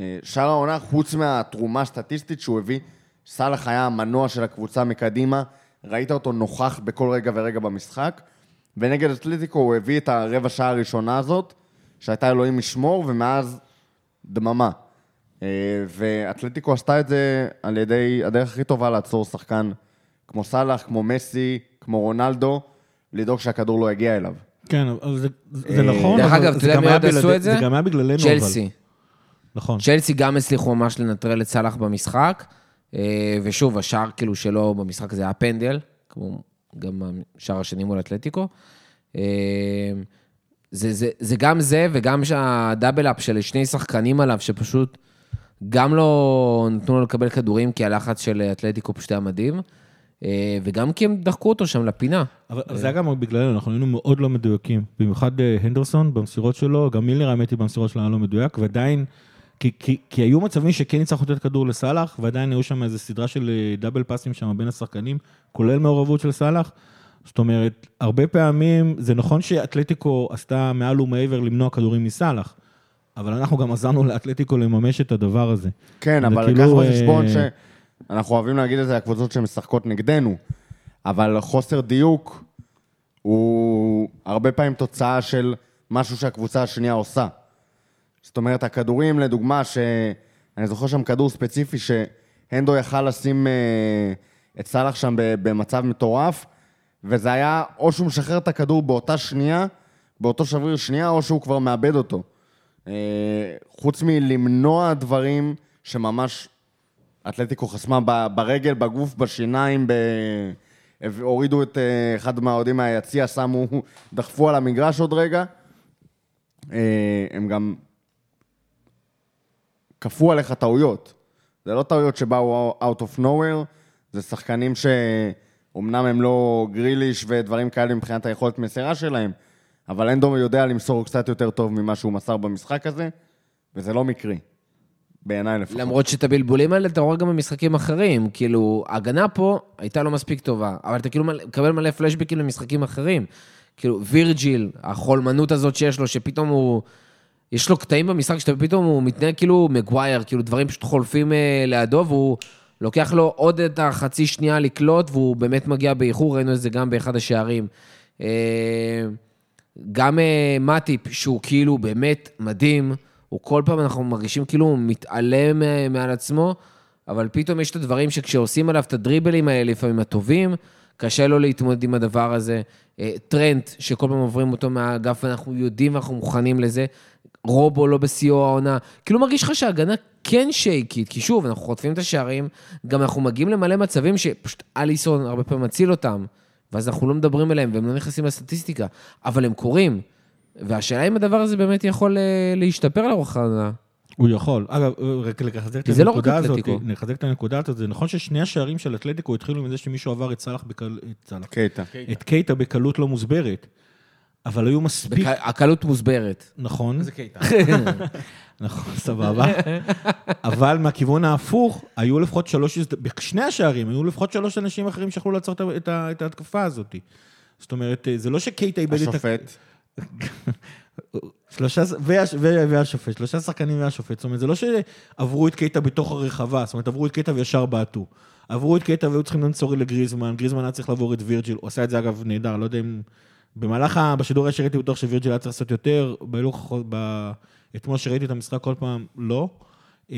אה, שאר העונה, חוץ מהתרומה הסטטיסטית שהוא הביא, סאלח היה המנוע של הקבוצה מקדימה, ראית אותו נוכח בכל רגע ורגע במשחק, ונגד אתלטיקו הוא הביא את הרבע שעה הראשונה הזאת, שהייתה אלוהים ישמור, ומאז דממה. אה, ואתלטיקו עשתה את זה על ידי הדרך הכי טובה לעצור שחקן כמו סאלח, כמו מסי, כמו רונלדו, לדאוג שהכדור לא יגיע אליו. כן, אבל זה, זה אה, נכון, דרך אגב, אתה יודע מי עוד עשו את זה? זה גם היה בגללנו, אבל. צ'לסי. נכון. צ'לסי גם הצליחו ממש לנטרל את סאלח במשחק, ושוב, השער כאילו שלו במשחק הזה היה פנדל, כמו גם השער השני מול אתלטיקו. אה, זה, זה, זה גם זה, וגם שהדאבל אפ של שני שחקנים עליו, שפשוט גם לא נתנו לו לקבל כדורים, כי הלחץ של אתלטיקו פשוט היה מדהים, אה, וגם כי הם דחקו אותו שם לפינה. אבל זה היה גם בגללנו, אנחנו היינו מאוד לא מדויקים. במיוחד אה, הנדרסון במסירות שלו, גם מילנר האמת היא במסירות שלו היה לא מדויק, ועדיין, כי, כי, כי היו מצבים שכן הצלחנו לתת כדור לסאלח, ועדיין היו שם איזו סדרה של אה, דאבל פאסים שם בין השחקנים, כולל מעורבות של סאלח. זאת אומרת, הרבה פעמים, זה נכון שאתלטיקו עשתה מעל ומעבר למנוע כדורים מסאלח, אבל אנחנו גם עזרנו לאתלטיקו לממש את הדבר הזה. כן, אבל כאילו, קח בחשבון אה, שאנחנו אוהבים להגיד את זה לקבוצות שמשחקות נגדנו, אבל חוסר דיוק הוא הרבה פעמים תוצאה של משהו שהקבוצה השנייה עושה. זאת אומרת, הכדורים, לדוגמה, שאני זוכר שם כדור ספציפי שהנדו יכל לשים אה, את סאלח שם במצב מטורף, וזה היה או שהוא משחרר את הכדור באותה שנייה, באותו שבריר שנייה, או שהוא כבר מאבד אותו. אה, חוץ מלמנוע דברים שממש אתלטיקו חסמה ברגל, בגוף, בשיניים, ב... הורידו את אה, אחד מהאוהדים מהיציע, שמו, דחפו על המגרש עוד רגע. הם גם כפו עליך טעויות. זה לא טעויות שבאו out of nowhere, זה שחקנים שאומנם הם לא גריליש ודברים כאלה מבחינת היכולת מסירה שלהם, אבל אנדו יודע למסור קצת יותר טוב ממה שהוא מסר במשחק הזה, וזה לא מקרי. בעיניי לפחות. למרות שאת הבלבולים האלה אתה רואה גם במשחקים אחרים. כאילו, ההגנה פה הייתה לא מספיק טובה, אבל אתה כאילו מקבל מלא פלשבקים למשחקים אחרים. כאילו, וירג'יל, החולמנות הזאת שיש לו, שפתאום הוא... יש לו קטעים במשחק שפתאום הוא מתנהג כאילו מגווייר, כאילו דברים פשוט חולפים אה, לידו, והוא לוקח לו עוד את החצי שנייה לקלוט, והוא באמת מגיע באיחור, ראינו את זה גם באחד השערים. אה, גם אה, מאטיפ, שהוא כאילו באמת מדהים, הוא כל פעם אנחנו מרגישים כאילו הוא מתעלם מעל עצמו, אבל פתאום יש את הדברים שכשעושים עליו את הדריבלים האלה, לפעמים הטובים, קשה לו להתמודד עם הדבר הזה. טרנט, שכל פעם עוברים אותו מהאגף, ואנחנו יודעים ואנחנו מוכנים לזה. רובו לא בשיאו העונה. כאילו מרגיש לך שההגנה כן שייקית, כי שוב, אנחנו חוטפים את השערים, גם אנחנו מגיעים למלא מצבים שפשוט אליסון הרבה פעמים מציל אותם, ואז אנחנו לא מדברים עליהם והם לא נכנסים לסטטיסטיקה, אבל הם קורים. והשאלה אם הדבר הזה באמת יכול אה, להשתפר לאורך העונה. הוא יכול. אגב, רק לחזק את לא הנקודה הזאת, אתלטיקו. לחזק את הנקודה הזאת, זה נכון ששני השערים של אתלטיקו התחילו מזה שמישהו עבר את סאלח בקל... את סאלח. קייטה. את קייטה בקלות לא מוסברת. אבל היו מספיק... בק- הקלות מוסברת. נכון. זה קייטה. [laughs] נכון, סבבה. אבל מהכיוון ההפוך, היו לפחות שלוש, בשני השערים, היו לפחות שלוש אנשים אחרים שיכולו לעצור את ההתקפה הזאת. זאת אומרת, זה לא שקייטה איבד את... השופט. [laughs] שלושה, והש, וה- והשופט, שלושה שחקנים והשופט. זאת אומרת, זה לא שעברו את קייטה בתוך הרחבה, זאת אומרת, עברו את קייטה וישר בעטו. עברו את קייטה והיו צריכים לנצור לגריזמן, גריזמן היה צריך לעבור את וירג'יל, הוא עשה את זה אגב נהדר, לא יודע אם... במהלך. בשידור הישיר הייתי בטוח שווירג'יל היה צריך לעשות יותר, בהילוך, ב... אתמול שראיתי את המשחק כל פעם, לא. אה,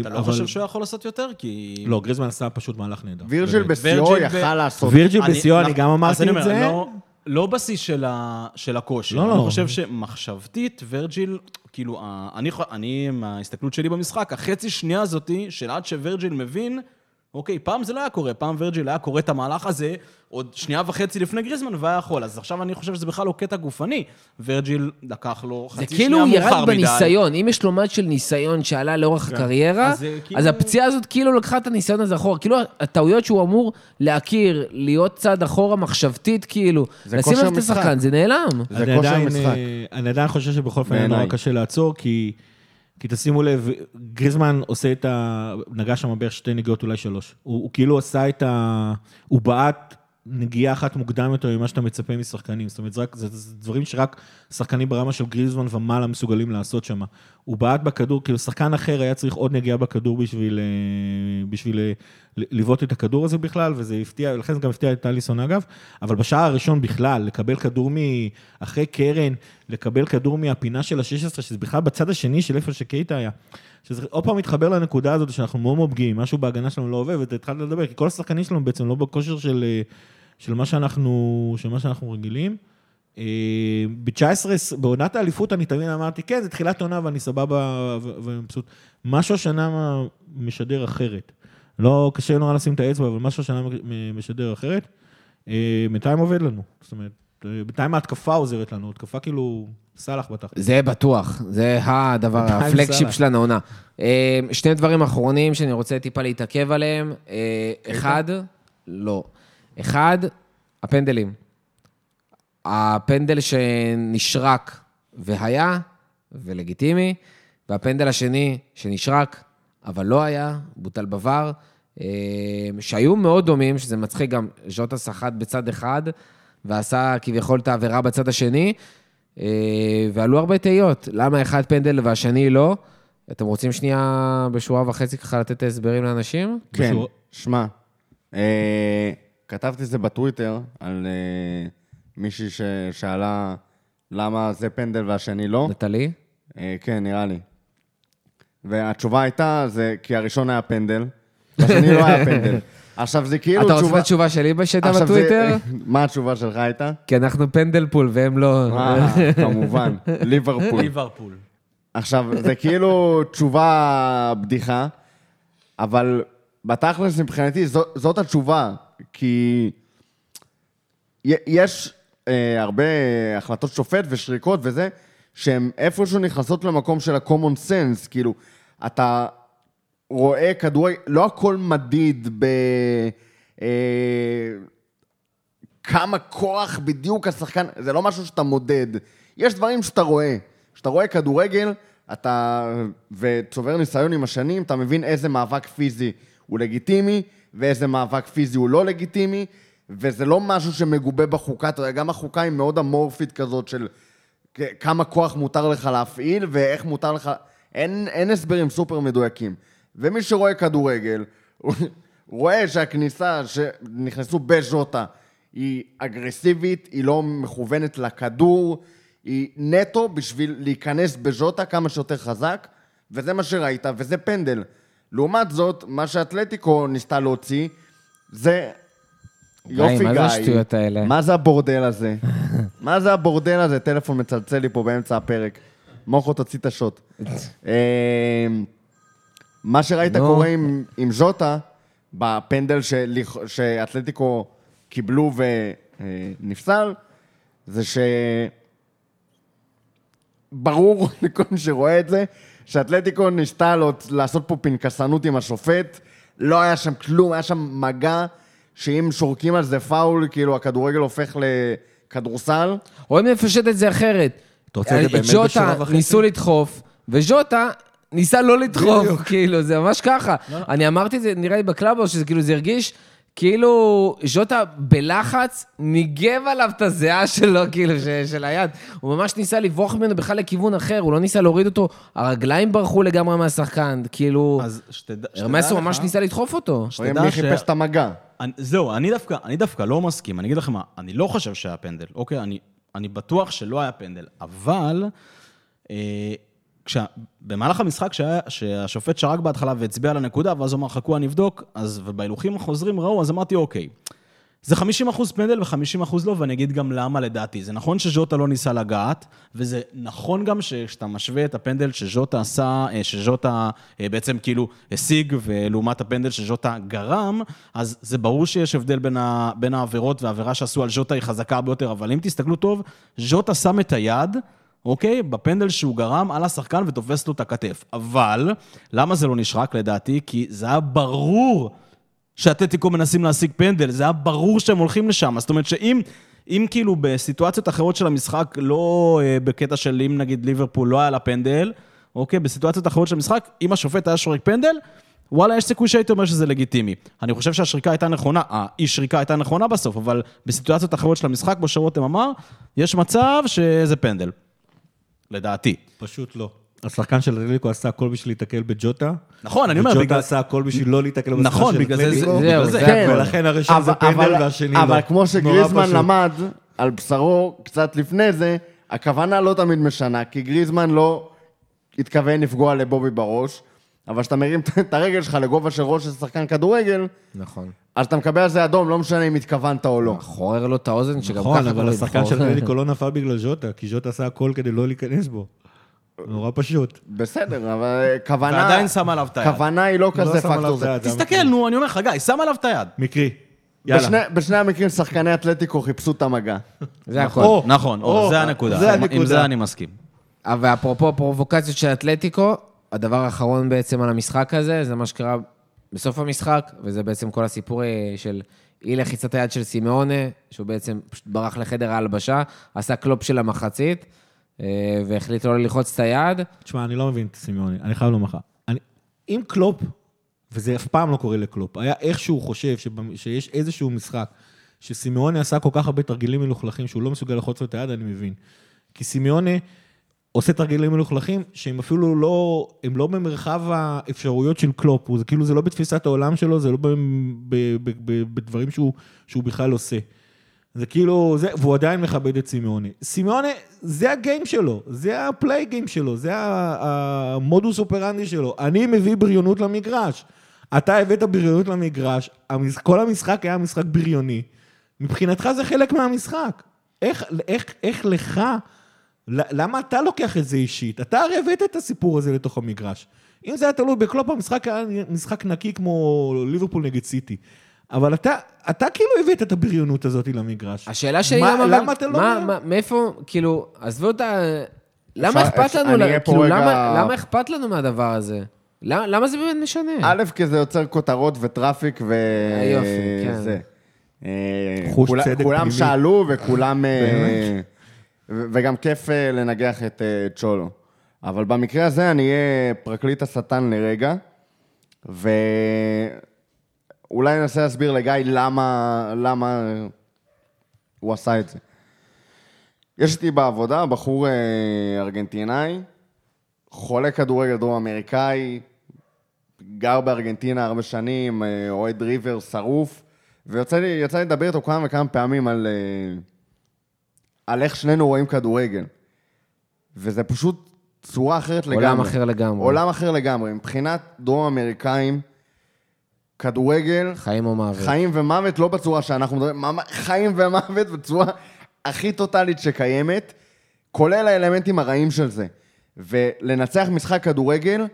אתה לא אבל- חושב שהוא יכול לעשות יותר? כי... לא, גריזמן עשה פשוט מהלך נהדר. וירג'יל. בשיאו וירג'יל יכל ב- לעשות. וירג'יל אני- בשיאו, אני גם אמרתי אני את אומר, זה. לא, לא בשיא של, ה, של הכושר. לא, אני לא. חושב שמחשבתית, ורג'יל, כאילו, אני, אני, מההסתכלות שלי במשחק, החצי שנייה הזאתי, של עד שוורג'יל מבין, אוקיי, פעם זה לא היה קורה, פעם ורג'יל היה קורא את המהלך הזה עוד שנייה וחצי לפני גריזמן והיה יכול. אז עכשיו אני חושב שזה בכלל לא קטע גופני. ורג'יל לקח לו זה חצי כאילו שנייה הוא מאוחר ירד מדי. בניסיון. אם יש לו מד של ניסיון שעלה לאורך הקריירה, אז זה כאילו- אז הפציעה הזאת כאילו לקחה את הניסיון הזה אחורה. כאילו הטעויות שהוא אמור להכיר, להיות צעד אחורה מחשבתית, כאילו, זה לשים לב את. השחקן, זה נעלם. זה אני כושר משחק. אה, אני עדיין חושב שבכל אופן היה. נורא קשה לעצור, כי, כי תשימו לב, גריזמן עושה את ה... נגע שם בערך שתי נגיעות, אולי שלוש. הוא, הוא כאילו עשה את ה... הוא בעט נגיעה אחת מוקדם יותר ממה שאתה מצפה משחקנים. זאת אומרת, זה, רק, זה, זה דברים שרק שחקנים ברמה של גריזמן ומעלה מסוגלים לעשות שם. הוא בעט בכדור, כאילו שחקן אחר היה צריך עוד נגיעה בכדור בשביל, אה, בשביל אה, לבעוט את הכדור הזה בכלל, וזה הפתיע, לכן זה גם הפתיע את אליסון אגב, אבל בשער הראשון בכלל, לקבל כדור מ... אחרי קרן, לקבל כדור מהפינה של ה-16, שזה בכלל בצד השני של איפה שקייטה היה. שזה עוד פעם מתחבר לנקודה הזאת שאנחנו מאוד מאוד פגיעים, משהו בהגנה שלנו לא עובד, והתחלת לדבר, כי כל השחקנים שלנו בעצם לא בכושר של, אה, של, מה, שאנחנו, של מה שאנחנו רגילים. ב-19, בעונת האליפות אני תמיד אמרתי, כן, זה תחילת עונה ואני סבבה ומבסוט. משהו השנה משדר אחרת. לא, קשה נורא לשים את האצבע, אבל משהו השנה משדר אחרת. אה, בינתיים עובד לנו. זאת אומרת, אה, בינתיים ההתקפה עוזרת לנו, התקפה כאילו סאלח בתחת. זה בטוח, זה הדבר, הפלגשיפ. שלנו העונה. אה, שני דברים אחרונים שאני רוצה טיפה להתעכב עליהם. אה, אחד, לא. אחד, הפנדלים. הפנדל שנשרק והיה, ולגיטימי, והפנדל השני שנשרק, אבל לא היה, בוטל בVAR, אה, שהיו מאוד דומים, שזה מצחיק גם, ז'וטה סחט בצד אחד, ועשה כביכול את העבירה בצד השני, אה, ועלו הרבה תהיות. למה אחד פנדל והשני לא? אתם רוצים שנייה בשורה וחצי ככה לתת הסברים לאנשים? כן, בשורה- שמע, אה, כתבתי את זה בטוויטר על אה, מישהי ששאלה למה זה פנדל והשני לא. נטלי? אה, כן, נראה לי. והתשובה הייתה, זה כי הראשון היה פנדל, והשני לא היה פנדל. [laughs] עכשיו, זה כאילו אתה רוצה תשובה... את התשובה שלי שהייתה עכשיו, זה- בטוויטר? [laughs] מה התשובה שלך הייתה? כי אנחנו פנדלפול והם לא... אה, כמובן, [laughs] ליברפול. ליברפול. עכשיו, זה כאילו תשובה בדיחה, אבל בתכלס מבחינתי זו, זאת התשובה, כי יש אה, הרבה החלטות שופט ושריקות וזה, שהן איפשהו נכנסות למקום של ה-common sense, כאילו, אתה רואה כדורגל, לא הכל מדיד ב... אה, כמה כוח בדיוק השחקן, זה לא משהו שאתה מודד. יש דברים שאתה רואה. כשאתה רואה כדורגל, אתה, וצובר ניסיון עם השנים, אתה מבין איזה מאבק פיזי הוא לגיטימי, ואיזה מאבק פיזי הוא לא לגיטימי, וזה לא משהו שמגובה בחוקה, אתה יודע, גם החוקה היא מאוד אמורפית כזאת של כמה כוח מותר לך להפעיל, ואיך מותר לך... אין, אין הסברים סופר מדויקים. ומי שרואה כדורגל, [laughs] רואה שהכניסה שנכנסו בז'וטה היא אגרסיבית, היא לא מכוונת לכדור, היא נטו בשביל להיכנס בז'וטה כמה שיותר חזק, וזה מה שראית, וזה פנדל. לעומת זאת, מה שאתלטיקו ניסתה להוציא, זה... יופי, מה גיא. זה השטויות האלה? מה זה הבורדל הזה? מה זה הבורדל הזה? טלפון מצלצל לי פה באמצע הפרק. מוחו, תוציא את השוט. אה, מה שראית נו. קורה עם, עם ז'וטה, בפנדל שלכ- שאתלטיקו קיבלו ונפסל, זה ש... ברור [laughs] לכל מי שרואה את זה, שאתלטיקו ניסתה לעשות פה פנקסנות עם השופט, לא היה שם כלום, היה שם מגע שאם שורקים על זה פאול, כאילו הכדורגל הופך לכדורסל. או אם נפשט את זה אחרת. אתה רוצה את זה באמת בשורה וחצי? ניסו לדחוף, וז'וטה ניסה לא לדחוף, כאילו, זה ממש ככה. לא, אני אמרתי את זה, נראה לי בקלאבו, שזה כאילו, זה הרגיש כאילו ז'וטה בלחץ ניגב עליו את הזיעה שלו, כאילו, של היד. הוא ממש ניסה לברוח ממנו בכלל לכיוון אחר, הוא לא ניסה להוריד אותו, הרגליים ברחו לגמרי מהשחקן, כאילו... אז שתדע שתדע הרמסו לך- ממש ניסה לדחוף אותו. רואים שתדע מי ש- חיפש את המגע. זהו, אני דווקא, אני דווקא לא מסכים. אני אגיד לכם מה, אני לא חושב שהיה פנדל, אוקיי? אני, אני בטוח שלא היה פנדל, אבל אה, כשה, במהלך המשחק שהיה, שהשופט שרק בהתחלה והצביע על הנקודה, ואז הוא אמר, חכו, אני אבדוק, אז, ובהילוכים החוזרים ראו, אז אמרתי, אוקיי. זה 50 אחוז פנדל ו-50 אחוז לא, ואני אגיד גם למה לדעתי. זה נכון שז'וטה לא ניסה לגעת, וזה נכון גם שכשאתה משווה את הפנדל שז'וטה עשה, אה, שז'וטה אה, בעצם כאילו השיג, ולעומת הפנדל שז'וטה גרם, אז זה ברור שיש הבדל בין, ה, בין העבירות, והעבירה שעשו על ז'וטה היא חזקה הרבה יותר, אבל אם תסתכלו טוב, ז'וטה שם את היד, אוקיי? בפנדל שהוא גרם על השחקן ותופס לו את הכתף. אבל, למה זה לא נשרק לדעתי? כי זה היה ברור שאתלטיקו מנסים להשיג פנדל, זה היה ברור שהם הולכים לשם. זאת אומרת שאם... אם כאילו בסיטואציות אחרות של המשחק, לא אה, בקטע של אם נגיד ליברפול לא היה לה פנדל, אוקיי? בסיטואציות אחרות של המשחק, אם השופט היה שורק פנדל, וואלה, יש סיכוי שהייתי אומר שזה לגיטימי. אני חושב שהשריקה הייתה נכונה, האי שריקה הייתה נכונה בסוף, אבל בסיטואציות אחרות של המשחק, כמו שרותם אמר, יש מצב שזה פנדל. לדעתי. פשוט לא. השחקן של אתלטיקו עשה הכל בשביל להתקל בג'וטה. נכון, אני אומר, וג'וטה בגלל... עשה הכל בשביל לא להתקל בשחקן נכון, של בגלל זה- זהו, זה. זה כן. הכל. ולכן הראשון זה פנדל אבל- והשני לא. אבל כמו שגריזמן. למד על בשרו קצת לפני זה, הכוונה לא תמיד משנה, כי גריזמן לא התכוון לפגוע לבובי בראש, אבל כשאתה מרים את הרגל שלך לגובה של ראש של שחקן כדורגל, נכון. אז אתה מקבל על זה אדום, לא משנה אם התכוונת או לא. חורר לו את האוזן, שגם ככה... נכון, אבל השחקן של. אתלטיקו לא נפל בגלל ז'וטה, כי ז'וטה עשה הכל כדי לא להיכנס בו. נורא פשוט. בסדר, אבל כוונה... ועדיין שם עליו את היד. כוונה היא לא לא כזה פקטור זה. תסתכל. נו, אני אומר לך, גיא, שם עליו את היד. מקרי. יאללה. בשני, בשני המקרים שחקני אתלטיקו חיפשו את המגע. זה הכל. או, נכון, זה הנקודה. זה עם. זה אני מסכים. ואפרופו הפרובוקציות של אתלטיקו, הדבר האחרון בעצם על המשחק הזה, זה מה שקרה בסוף המשחק, וזה בעצם כל הסיפור אה, של אי לחיצת היד של סימאונה, שהוא בעצם פשוט ברח לחדר ההלבשה, עשה קלופ של המחצית, אה, והחליט לא ללחוץ את היד. תשמע, אני לא מבין את סימיוני, אני חייב לומר לך. אם קלופ, וזה אף פעם לא קורה לקלופ, היה איכשהו חושב שבמ- שיש איזשהו משחק שסימיוני עשה כל כך הרבה תרגילים מלוכלכים שהוא לא מסוגל לחוץ לו את היד, אני מבין. כי סימיוני עושה תרגילים מלוכלכים שהם אפילו לא, הם לא במרחב האפשרויות של קלופ, זה כאילו זה לא בתפיסת העולם שלו, זה לא בדברים שהוא, שהוא בכלל עושה. זה כאילו, זה, והוא עדיין מכבד את סימיוני. סימיוני, זה הגיים שלו, זה הפליי גיים שלו, זה המודוס אופרנדי שלו. אני מביא בריונות למגרש. אתה הבאת בריונות למגרש, כל המשחק היה משחק בריוני. מבחינתך זה חלק מהמשחק. איך, איך, איך לך, למה אתה לוקח את זה אישית? אתה הרי הבאת את הסיפור הזה לתוך המגרש. אם זה היה תלוי בקלופ, המשחק היה משחק נקי כמו ליברפול נגד סיטי. אבל אתה, אתה כאילו הבאת את הבריונות הזאת למגרש. השאלה שלי, מה- למה... למה אתה לא... מה, מה, מאיפה, כאילו, עזבו את ה... למה אכפת לנו, אני ל- אהיה פה כאילו, רגע- למה, למה אכפת לנו מהדבר הזה? למה, למה זה באמת משנה? א', כי זה יוצר כותרות ו traffic ו... יופי, כן. זה. אה, חוש כולה- צדק כולם פנימי. שאלו וכולם... אה, ו- וגם כיף אה, לנגח את אה, צ'ולו. אבל במקרה הזה אני אהיה פרקליט השטן לרגע, ואולי ננסה להסביר לגיא למה, למה הוא עשה את זה. יש איתי בעבודה בחור אה, ארגנטינאי, חולה כדורגל דרום אמריקאי, גר בארגנטינה הרבה שנים, אוהד ריבר, שרוף, ויוצא לי, לי לדבר איתו כמה וכמה פעמים על, אה, על איך שנינו רואים כדורגל. וזה פשוט צורה אחרת לגמרי. עולם אחר לגמרי. עולם אחר לגמרי. מבחינת דרום אמריקאים, כדורגל, חיים או מוות. חיים ומוות, לא בצורה שאנחנו מדברים, חיים ומוות בצורה הכי טוטאלית שקיימת, כולל האלמנטים הרעים של זה. ולנצח משחק כדורגל,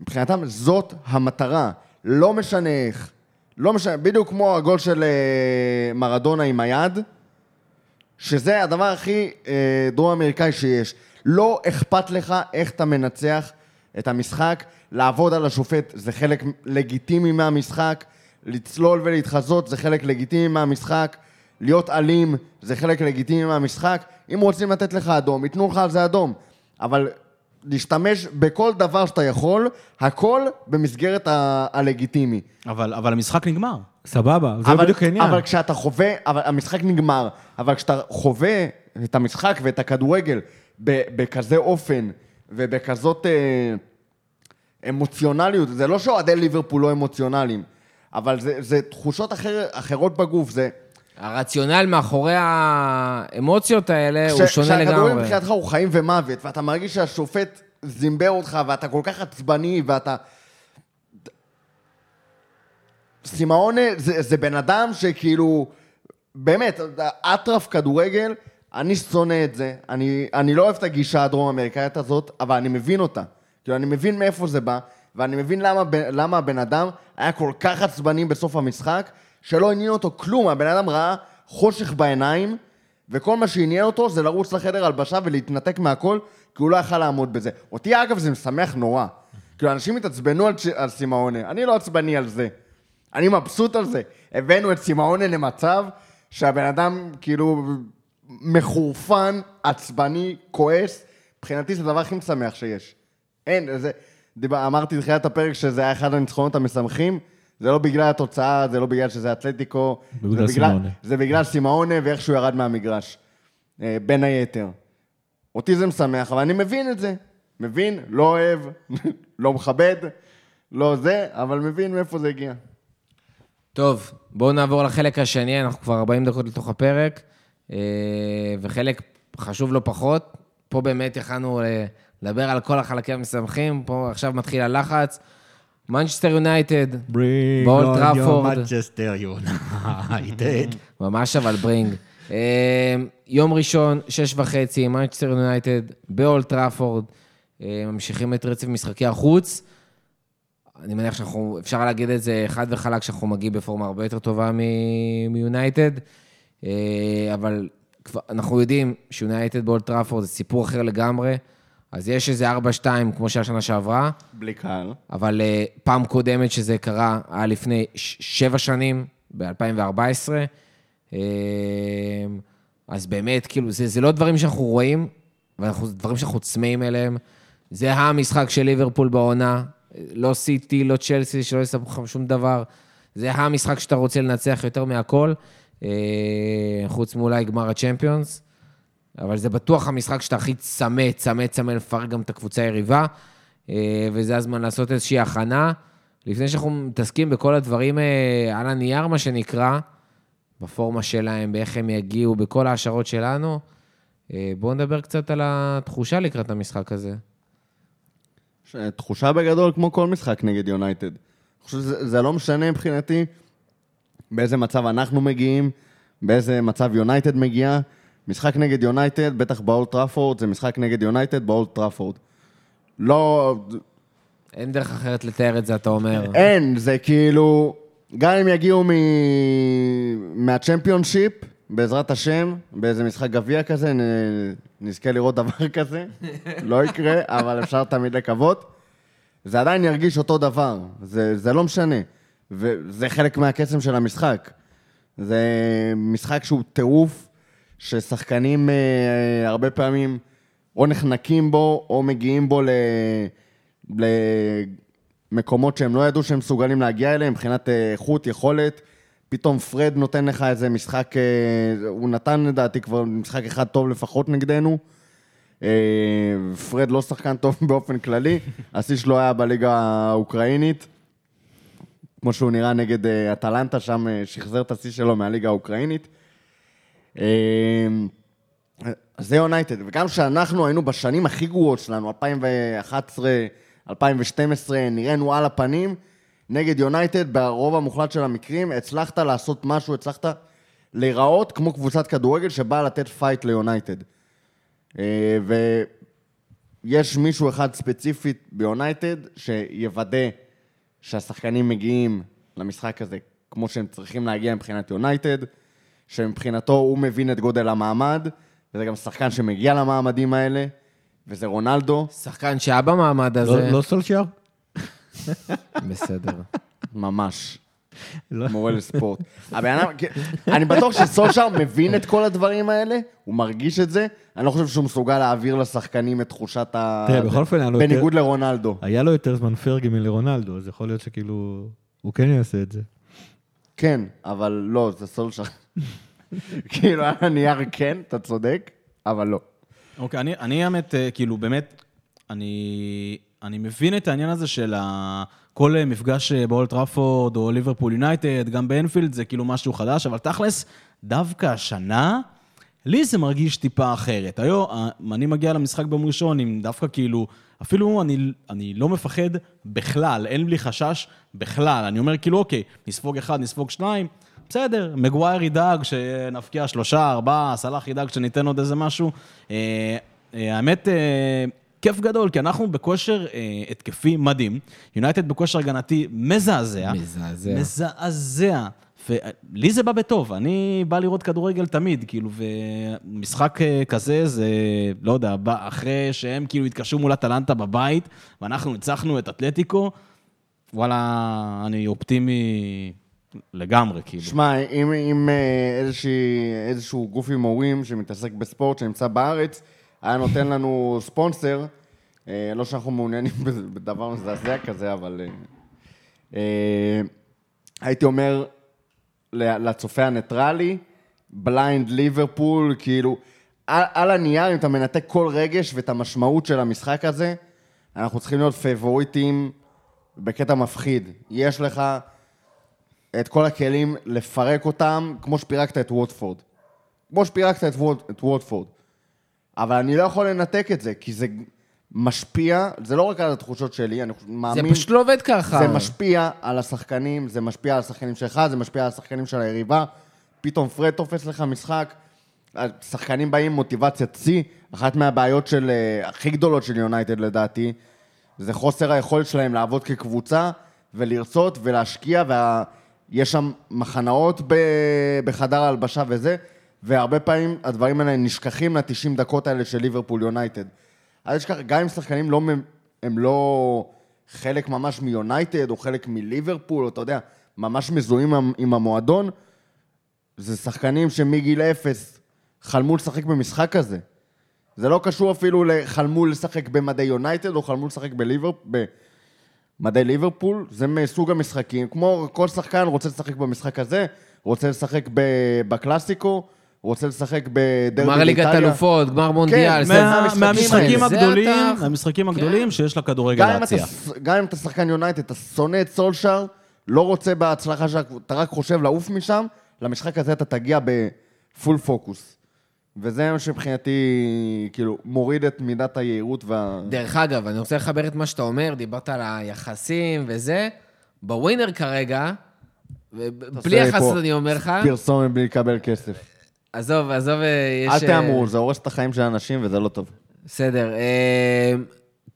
מבחינתם זאת המטרה. לא משנה איך. לא משנה, בדיוק כמו הגול של אה, מרדונה עם היד, שזה הדבר הכי אה, דרום אמריקאי שיש. לא אכפת לך איך אתה מנצח את המשחק, לעבוד על השופט זה חלק לגיטימי מהמשחק, לצלול ולהתחזות זה חלק לגיטימי מהמשחק, להיות אלים זה חלק לגיטימי מהמשחק. אם רוצים לתת לך אדום, ייתנו לך על זה אדום. אבל להשתמש בכל דבר שאתה יכול, הכל במסגרת ה- הלגיטימי. אבל אבל המשחק נגמר. סבבה, זה אבל, בדיוק העניין. אבל כשאתה חווה, אבל המשחק נגמר, אבל כשאתה חווה את המשחק ואת הכדורגל בכזה אופן ובכזאת אה, אמוציונליות, זה לא שאוהדי ליברפול לא אמוציונליים, אבל זה, זה תחושות אחר, אחרות בגוף, זה... הרציונל מאחורי האמוציות האלה הוא כש- שונה כשהכדורגל לגמרי. מבחינתך הוא חיים ומוות, ואתה מרגיש שהשופט זימבר אותך, ואתה כל כך עצבני, ואתה... סימאונה זה, זה בן אדם שכאילו, באמת, אטרף כדורגל, אני שונא את זה, אני, אני לא אוהב את הגישה הדרום-אמריקאית הזאת, אבל אני מבין אותה. כאילו, אני מבין מאיפה זה בא, ואני מבין למה, למה הבן אדם היה כל כך עצבני בסוף המשחק, שלא עניין אותו כלום, הבן אדם ראה חושך בעיניים, וכל מה שעניין אותו זה לרוץ לחדר הלבשה ולהתנתק מהכל, כי הוא לא יכל לעמוד בזה. אותי, אגב, זה משמח נורא. כאילו, אנשים התעצבנו על, על סימאונה, אני לא עצבני על זה. אני מבסוט על זה. הבאנו את סימאונה למצב שהבן אדם כאילו מחורפן, עצבני, כועס. מבחינתי זה הדבר הכי משמח שיש. אין, זה דיבר, אמרתי בתחילת הפרק שזה היה אחד הניצחונות המשמחים. זה לא בגלל התוצאה, זה לא בגלל שזה אתלטיקו. בגלל זה בגלל, סימאונה. זה בגלל סימאונה ואיך שהוא ירד מהמגרש. אה, בין היתר. אותי זה משמח, אבל אני מבין את זה. מבין, לא אוהב, [laughs] לא מכבד, לא זה, אבל מבין מאיפה זה הגיע. טוב, בואו נעבור לחלק השני, אנחנו כבר 40 דקות לתוך הפרק, אה, וחלק חשוב לא פחות. פה באמת יכלנו אה, לדבר על כל החלקים המשמחים, פה עכשיו מתחיל הלחץ. מנצ'סטר יונייטד, באולד טראפורד. Manchester United. [laughs] ממש אבל ברינג. אה, יום ראשון, שש וחצי, מנצ'סטר יונייטד, באולד טראפורד, ממשיכים את רצף משחקי החוץ. אני מניח שאנחנו, אפשר להגיד את זה חד וחלק, שאנחנו מגיעים בפורמה הרבה יותר טובה מיונייטד, אה, אבל כבר, אנחנו יודעים שיונייטד באולד טראפורד זה סיפור אחר לגמרי, אז יש איזה 4-2 כמו שהיה שנה שעברה, בלי קהל. אבל אה, פעם קודמת שזה קרה, היה לפני שבע שנים, ב-2014. אה, אז באמת, כאילו, זה, זה לא דברים שאנחנו רואים, ואנחנו, זה דברים שאנחנו צמאים אליהם. זה המשחק של ליברפול בעונה, לא סיטי, לא צ'לסי, שלא יספרו לכם שום דבר. זה המשחק שאתה רוצה לנצח יותר מהכל, אה, חוץ מאולי גמר הצ'מפיונס. אבל זה בטוח המשחק שאתה הכי צמא, צמא, צמא לפרק גם את הקבוצה היריבה, אה, וזה הזמן לעשות איזושהי הכנה. לפני שאנחנו מתעסקים בכל הדברים אה, על הנייר, מה שנקרא, בפורמה שלהם, באיך הם יגיעו, בכל ההשערות שלנו, בואו נדבר קצת על התחושה לקראת המשחק הזה. תחושה בגדול כמו כל משחק נגד יונייטד. אני חושב שזה זה לא משנה מבחינתי באיזה מצב אנחנו מגיעים, באיזה מצב יונייטד מגיעה. משחק נגד יונייטד, בטח באולד טראפורד, זה משחק נגד יונייטד באולד טראפורד. לא, אין דרך אחרת לתאר את זה, אתה אומר. אין, זה כאילו, גם אם יגיעו מ... מהצ'מפיונשיפ, בעזרת השם, באיזה משחק גביע כזה. נזכה לראות דבר [laughs] כזה. לא יקרה, אבל אפשר תמיד לקוות. זה עדיין ירגיש אותו דבר, זה, זה לא משנה. וזה חלק מהקסם של המשחק. זה משחק שהוא טירוף, ששחקנים אה, הרבה פעמים או נחנקים בו, או מגיעים בו ל... למקומות שהם לא ידעו שהם מסוגלים להגיע אליהם, מבחינת אה, איכות, יכולת. פתאום פרד נותן לך איזה משחק, אה, הוא נתן לדעתי כבר משחק אחד טוב לפחות נגדנו. אה, פרד לא שחקן טוב [laughs] באופן כללי, השיא שלו היה בליגה האוקראינית. כמו שהוא נראה נגד אה, אטלנטה, שם שחזר את השיא שלו מהליגה האוקראינית. זה יונייטד, וגם שאנחנו היינו בשנים הכי גרועות שלנו, 2011, 2012, נראינו על הפנים, נגד יונייטד, ברוב המוחלט של המקרים, הצלחת לעשות משהו, הצלחת להיראות כמו קבוצת כדורגל שבאה לתת fight ליונייטד. אה, ויש מישהו אחד ספציפית ביונייטד שיוודא שהשחקנים מגיעים למשחק הזה כמו שהם צריכים להגיע מבחינת יונייטד, שמבחינתו הוא מבין את גודל המעמד, וזה גם שחקן שמגיע למעמדים האלה, וזה רונלדו, שחקן שהיה במעמד הזה, לא לא סולשייר? בסדר. ממש. לא. מורה לספורט. הבן אדם, אני בטוח שסולשר מבין את כל הדברים האלה, הוא מרגיש את זה, אני לא חושב שהוא מסוגל להעביר לשחקנים את תחושת ה... תראה, בכל אופן היה לו יותר- בניגוד לרונלדו. היה לו יותר זמן פרגי מלרונלדו, אז יכול להיות שכאילו, הוא כן יעשה את זה. כן, אבל לא, זה סולשר. כאילו, על הנייר כן, אתה צודק, אבל לא. אוקיי, אני, אני האמת, אה, כאילו, באמת, אני, אני מבין את העניין הזה של ה... כל מפגש אה, באולד טראפורד או ליברפול יונייטד, גם באנפילד, זה כאילו משהו חדש, אבל תכלס, דווקא השנה, לי זה מרגיש טיפה אחרת. היום, אה, אני מגיע למשחק ביום ראשון עם דווקא כאילו, אפילו אני, אני לא מפחד בכלל, אין לי חשש בכלל. אני אומר כאילו, אוקיי, נספוג אחד, נספוג שניים, בסדר, מגווייר ידאג שנפקיע שלושה, ארבעה, סלאח ידאג שניתן עוד איזה משהו. אה, האמת, כיף גדול, כי אנחנו בכושר אה, התקפי מדהים, יונייטד בכושר הגנתי מזעזע. מזעזע. מזעזע. ולי זה בא בטוב, אני בא לראות כדורגל תמיד, כאילו, ומשחק אה, כזה זה, לא יודע, בא אחרי שהם כאילו התקשרו מול אטלנטה בבית, ואנחנו ניצחנו את אתלטיקו, וואלה, אני אופטימי לגמרי, כאילו. שמע, אם, אם אה, איזושהי, איזשהו גוף הימורים שמתעסק בספורט שנמצא בארץ, היה נותן לנו ספונסר, אה, לא שאנחנו מעוניינים [laughs] בדבר מזעזע כזה, אבל... אה, אה, הייתי אומר לצופה הניטרלי, ב blind ליברפול, כאילו, על, על הנייר, אם אתה מנתק כל רגש ואת המשמעות של המשחק הזה, אנחנו צריכים להיות פייבוריטים בקטע מפחיד. יש לך את כל הכלים לפרק אותם, כמו שפירקת את ווטפורד. כמו שפירקת את, ווט, את ווטפורד. אבל אני לא יכול לנתק את זה, כי זה משפיע, זה לא רק על התחושות שלי, אני זה מאמין... פשוט לא עובד ככה. זה משפיע על השחקנים, זה משפיע על השחקנים שלך, זה משפיע על השחקנים של היריבה. פתאום פרד תופס לך משחק, שחקנים באים עם מוטיבציית שיא. אחת מהבעיות של, אה, הכי גדולות של יונייטד לדעתי, זה חוסר היכולת שלהם לעבוד כקבוצה ולרצות ולהשקיע, ויש שם מחנאות ב... בחדר ההלבשה וזה, והרבה פעמים הדברים האלה נשכחים ל-90 דקות האלה של ליברפול יונייטד. אז יש ככה, גם אם שחקנים לא, הם לא חלק ממש מיונייטד, או חלק מליברפול, או אתה יודע, ממש מזוהים עם- המועדון, זה שחקנים שמגיל אפס חלמו לשחק במשחק הזה. זה לא קשור אפילו לחלמו לשחק במדי יונייטד, או חלמו לשחק בליבר... במדי ליברפול, זה מסוג המשחקים. כמו כל שחקן רוצה לשחק במשחק הזה, רוצה לשחק ב- בקלאסיקו, רוצה לשחק בדרבי גמר ליגת. אלופות, גמר מונדיאל. כן, מהמשחקים הגדולים, אתה- מהמשחקים כן. הגדולים שיש לכדורגל להציע. גם אם אתה שחקן יונייטד, אתה שונא את סולשאר, לא רוצה בהצלחה שלך, אתה רק חושב לעוף משם, למשחק הזה אתה תגיע בפול פוקוס. וזה מה שמבחינתי, כאילו, מוריד את מידת היהירות וה... דרך אגב, אני רוצה לחבר את מה שאתה אומר, דיברת על היחסים וזה. בווינר כרגע, בלי יחסות אני אומר לך, פרסומת בלי לקבל כסף. עזוב, עזוב, אה, יש... אל אה, תאמרו, זה הורס את החיים של אנשים וזה לא טוב. בסדר. אה,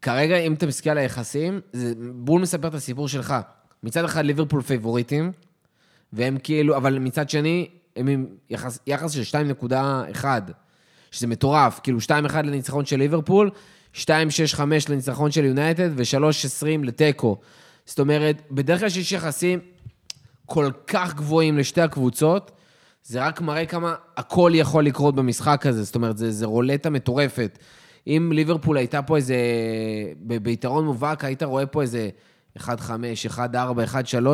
כרגע, אם אתה מסתכל על היחסים, זה- בול מספר את הסיפור שלך. מצד אחד ליברפול פייבוריטים, והם כאילו, אבל מצד שני, הם עם יחס, יחס של 2.1, שזה מטורף. כאילו 2.1 לניצחון של ליברפול, 2.65 לניצחון של יונייטד ו-3.20 לתיקו. זאת אומרת, בדרך כלל שיש יחסים כל כך גבוהים לשתי הקבוצות, זה רק מראה כמה הכל יכול לקרות במשחק הזה. זאת אומרת, זה, זה רולטה מטורפת. אם ליברפול הייתה פה איזה... ביתרון מובהק, היית רואה פה איזה 1-5, 1-4, 1-3,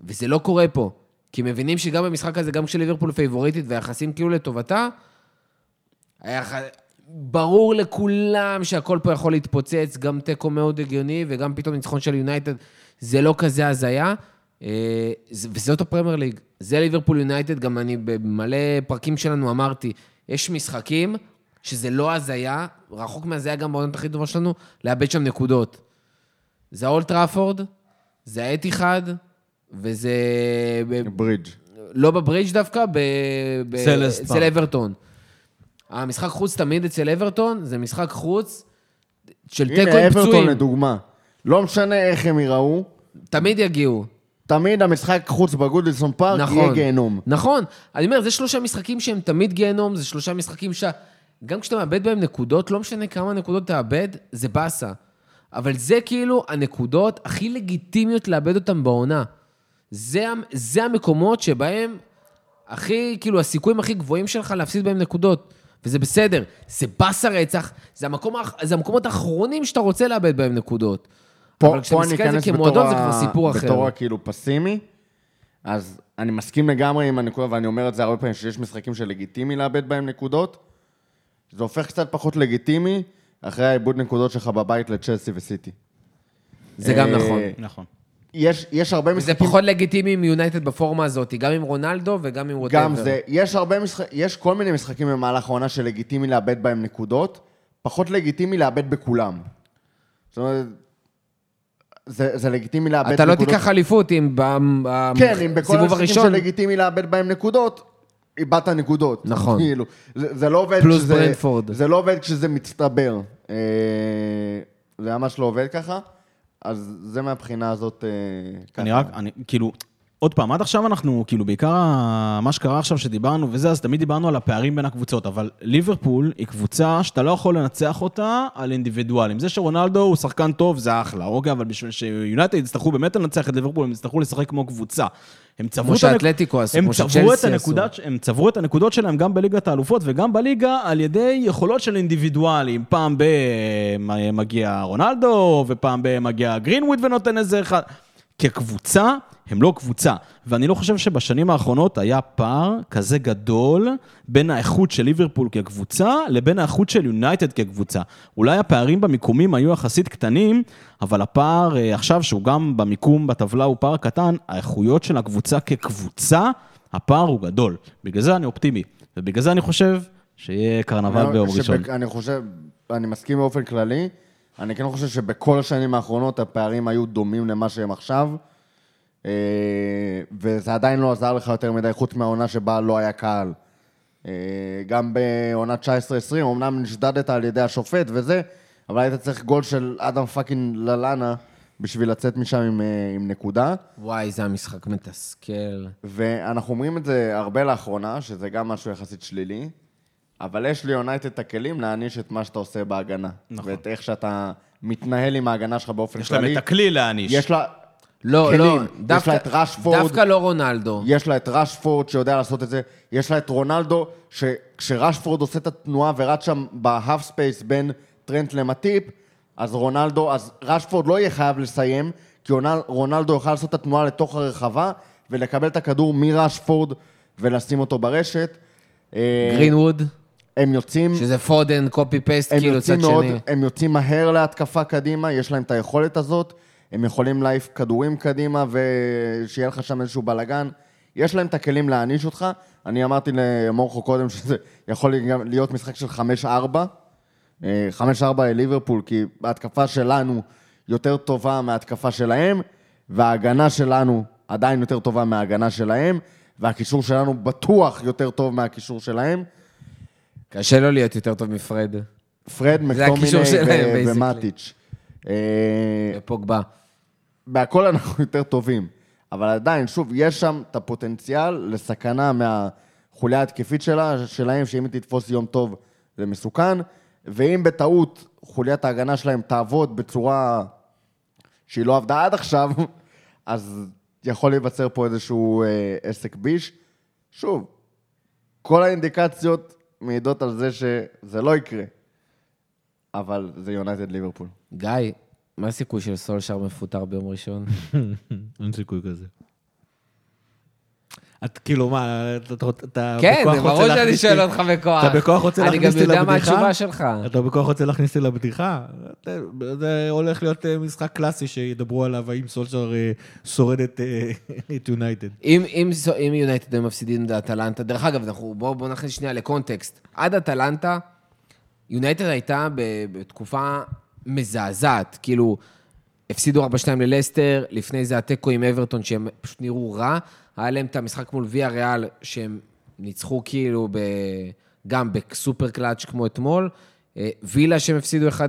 וזה לא קורה פה. כי מבינים שגם במשחק הזה, גם כשליברפול פייבוריטית והיחסים כאילו לטובתה, היה. ברור לכולם שהכל פה יכול להתפוצץ, גם תיקו מאוד הגיוני, וגם פתאום ניצחון של יונייטד, זה לא כזה הזיה. זה- וזאת הפרמייר ליג. זה ליברפול יונייטד, גם אני במלא פרקים שלנו אמרתי, יש משחקים שזה לא הזיה, רחוק מהזיה גם בעונות הכי טובה שלנו, לאבד שם נקודות. זה האולט טראפורד, זה האתיחד, וזה... ברידג'. לא בברידג' דווקא, ב... ב... אצל. אברטון. המשחק חוץ תמיד אצל אברטון, זה משחק חוץ של תיקו הנה, עם אברטון פצועים. לדוגמה. לא משנה איך הם ייראו, תמיד יגיעו. תמיד המשחק חוץ בגודלסון פארק נכון. יהיה גיהנום. נכון. אני אומר, זה שלושה משחקים שהם תמיד גיהנום, זה שלושה משחקים ש... גם כשאתה מאבד בהם נקודות, לא משנה כמה נקודות תאבד, זה באסה. אבל זה כאילו הנקודות הכי לגיטימיות לאבד אותן בעונה. זה, זה המקומות שבהם הכי, כאילו, הסיכויים הכי גבוהים שלך להפסיד בהם נקודות. וזה בסדר. זה באסה רצח, זה, המקום, זה המקומות האחרונים שאתה רוצה לאבד בהם נקודות. פה, אבל כשאתה מסתכל על זה כמועדון, זה כבר סיפור אחר. בתור הכאילו פסימי, אז אני מסכים לגמרי עם הנקודה, ואני אומר את זה הרבה פעמים, שיש משחקים שלגיטימי לאבד בהם נקודות. זה הופך קצת פחות לגיטימי אחרי העיבוד נקודות שלך בבית לצ'לסי וסיטי. זה גם אה, נכון. נכון. יש, יש הרבה זה משחקים... פחות לגיטימי עם יונייטד בפורמה הזאת, גם עם רונלדו וגם עם ווטאבר. גם זה, יש הרבה משחקים, יש כל מיני משחקים במהלך העונה שלגיטימי לאבד בהם נקודות, פחות לגיטימי לאבד בכולם. זאת אומרת, זה, זה לגיטימי לאבד אתה לא נקודות. תיקח אליפות אם ב- כן, אם בכל בסיבוב המשחקים הראשון... שלגיטימי לאבד בהם נקודות, איבדת נקודות. נכון. כאילו, זה, זה לא עובד פלוס כשזה... ברנדפורד. זה לא עובד כשזה מצטבר. אה, זה ממש לא עובד ככה. אז זה מהבחינה הזאת... אה, אני ככה. רק, אני, כאילו, עוד פעם, עד עכשיו אנחנו, כאילו, בעיקר מה שקרה עכשיו שדיברנו וזה, אז תמיד דיברנו על הפערים בין הקבוצות, אבל ליברפול היא קבוצה שאתה לא יכול לנצח אותה על אינדיבידואלים. זה שרונלדו הוא שחקן טוב, זה אחלה, אוקיי, אבל בשביל שיונייטד יצטרכו באמת לנצח את ליברפול, הם יצטרכו לשחק כמו קבוצה. הם צברו את הנק- הם צברו את. הנקודות, הם צברו את הנקודות שלהם גם בליגת האלופות וגם בליגה על ידי יכולות של אינדיבידואלים. פעם ב... מגיע רונלדו, ופעם ב... מגיע גרינווד ונותן איזה אחד. כקבוצה, הם לא קבוצה. ואני לא חושב שבשנים האחרונות היה פער כזה גדול בין האיכות של ליברפול כקבוצה לבין האיכות של יונייטד כקבוצה. אולי הפערים במיקומים היו יחסית קטנים, אבל הפער אה, עכשיו, שהוא גם במיקום בטבלה הוא פער קטן, האיכויות של הקבוצה כקבוצה, הפער הוא גדול. בגלל זה אני אופטימי, ובגלל זה אני חושב שיהיה קרנבל ביום שבק- ראשון. אני חושב, אני מסכים באופן כללי, אני כן חושב שבכל השנים האחרונות הפערים היו דומים למה שהם עכשיו, וזה עדיין לא עזר לך יותר מדי, חוץ מהעונה שבה לא היה קהל. אה, גם בעונת 19-20, אמנם נשדדת על ידי השופט וזה, אבל היית צריך גול של אדם fucking ללאנה בשביל לצאת משם עם, אה, עם נקודה. וואי, זה המשחק מתסכל. ואנחנו אומרים את זה הרבה לאחרונה, שזה גם משהו יחסית שלילי, אבל יש ליונייטד את הכלים להעניש את מה שאתה עושה בהגנה. נכון. ואת איך שאתה מתנהל עם ההגנה שלך באופן יש כללי. להם את הכלי להעניש. יש לה לא, כלים. לא, יש דווקא, לה את רשפורד, דווקא לא רונלדו. יש לה את רשפורד שיודע לעשות את זה, יש לה את רונלדו, שכשרשפורד עושה את התנועה ורץ שם ב half space בין טרנט למטיפ, אז רונלדו, אז רשפורד לא יהיה חייב לסיים, כי רונל- רונלדו יוכל לעשות את התנועה לתוך הרחבה, ולקבל את הכדור מרשפורד ולשים אותו ברשת. אה, גרינווד, הם יוצאים, שזה פודן, קופי פייסט, כאילו, צד שני. הם יוצאים מהר להתקפה קדימה, יש להם את היכולת הזאת, הם יכולים להעיף כדורים קדימה ושיהיה לך שם איזשהו בלאגן. יש להם את הכלים להעניש אותך. אני אמרתי למורכו קודם שזה יכול להיות משחק של 5-4. אה, 5-4 לליברפול, כי ההתקפה שלנו יותר טובה מההתקפה שלהם, וההגנה שלנו עדיין יותר טובה מההגנה שלהם, והקישור שלנו בטוח יותר טוב מהקישור שלהם. קשה לו להיות יותר טוב מפרד. פרד, מקטומיני. ומטיץ'. אה, פוגבה. בהכל אנחנו [laughs] יותר טובים. אבל עדיין, שוב, יש שם את הפוטנציאל לסכנה מהחוליה ההתקפית שלה, שלהם, שאם היא תתפוס יום טוב זה מסוכן, ואם בטעות חוליית ההגנה שלהם תעבוד בצורה שהיא לא עבדה עד עכשיו, [laughs] אז יכול להיווצר פה איזשהו אה, עסק ביש. שוב, כל האינדיקציות מעידות על זה שזה לא יקרה, אבל זה יונייטד ליברפול. גיא, מה הסיכוי של סולשר מפוטר ביום ראשון? [laughs] אין סיכוי כזה. את כאילו, מה, אתה- כן, בכוח זה רוצה ברור שאני להכניס שואל לי- אותך בכוח. אתה בכוח רוצה אני להכניס גם אותי יודע מה לבדיחה? התשובה שלך. אתה בכוח רוצה להכניס אותי לבדיחה? זה הולך להיות אה, משחק קלאסי שידברו עליו, האם סולשר אה, שורד את אה, [laughs] יונייטד. אם, יונייטד הם מפסידים את אטלנטה, דרך אגב, בואו בוא נכניס שנייה לקונטקסט. עד אטלנטה, יונייטד הייתה בתקופה מזעזעת. כאילו, הפסידו 4-2 ללסטר, לפני זה התיקו עם אברטון, שהם פשוט נראו רע. היה להם את המשחק מול ויאריאל, שהם ניצחו כאילו ב... גם ב super clutch כמו אתמול. אה, וילה שהם הפסידו 1-0,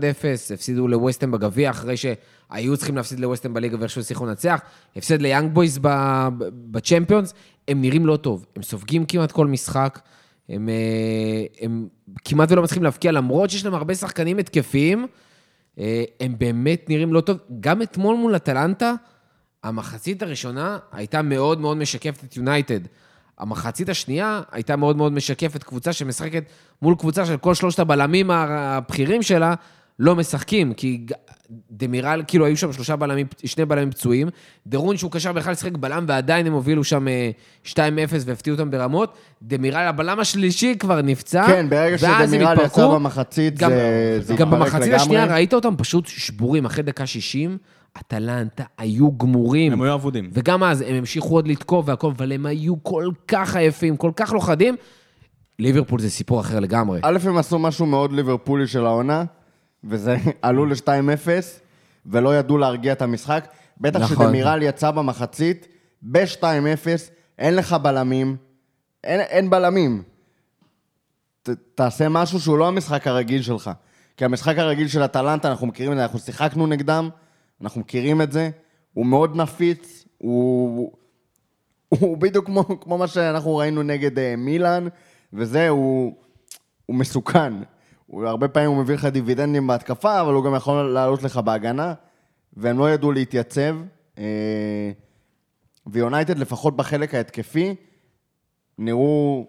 הפסידו לווסטם בגביע, אחרי שהיו צריכים להפסיד לווסטם בליגה ואיכשהו הצליחו לנצח. הפסד ליאנג בויז בצ'מפיונס, הם נראים לא טוב. הם סופגים כמעט כל משחק, הם, אה, הם כמעט ולא מצליחים להבקיע, למרות שיש להם הרבה שחקנים התקפיים. אה, הם באמת נראים לא טוב. גם אתמול מול אטלנטה, המחצית הראשונה הייתה מאוד מאוד משקפת את יונייטד. המחצית השנייה הייתה מאוד מאוד משקפת קבוצה שמשחקת מול קבוצה של כל שלושת הבלמים הבכירים שלה, לא משחקים, כי דמירל, כאילו היו שם שלושה בלמים, שני בלמים פצועים, דרון שהוא קשר בכלל לשחק בלם ועדיין הם הובילו שם אה, 2-0 והפתיעו אותם ברמות, דמירל הבלם השלישי כבר נפצע, כן, ברגע שדמירל יצא. במחצית, גם, זה, זה גם במחצית. השנייה ראית אותם פשוט שבורים, אחרי דקה 60, אטלנטה היו גמורים. הם היו אבודים. וגם אז הם המשיכו עוד לתקוף והכל, אבל הם היו כל כך עייפים, כל כך לא חדים. ליברפול זה סיפור אחר לגמרי. א', הם עשו משהו מאוד ליברפולי של העונה, וזה [laughs] עלו ל-2-0, ולא ידעו להרגיע את המשחק. בטח נכון. שדמירל יצא במחצית, ב-2-0, אין לך בלמים, אין, אין בלמים. ת, תעשה משהו שהוא לא המשחק הרגיל שלך. כי המשחק הרגיל של אטלנטה, אנחנו מכירים את זה, אנחנו שיחקנו נגדם, אנחנו מכירים את זה, הוא מאוד נפיץ, הוא... הוא בדיוק כמו, כמו מה שאנחנו ראינו נגד אה, מילאן, וזה, הוא, הוא מסוכן. הרבה פעמים הוא מביא לך דיבידנדים בהתקפה, אבל הוא גם יכול לעלות לך בהגנה, והם לא ידעו להתייצב. אה, ויונייטד, לפחות בחלק ההתקפי, נראו,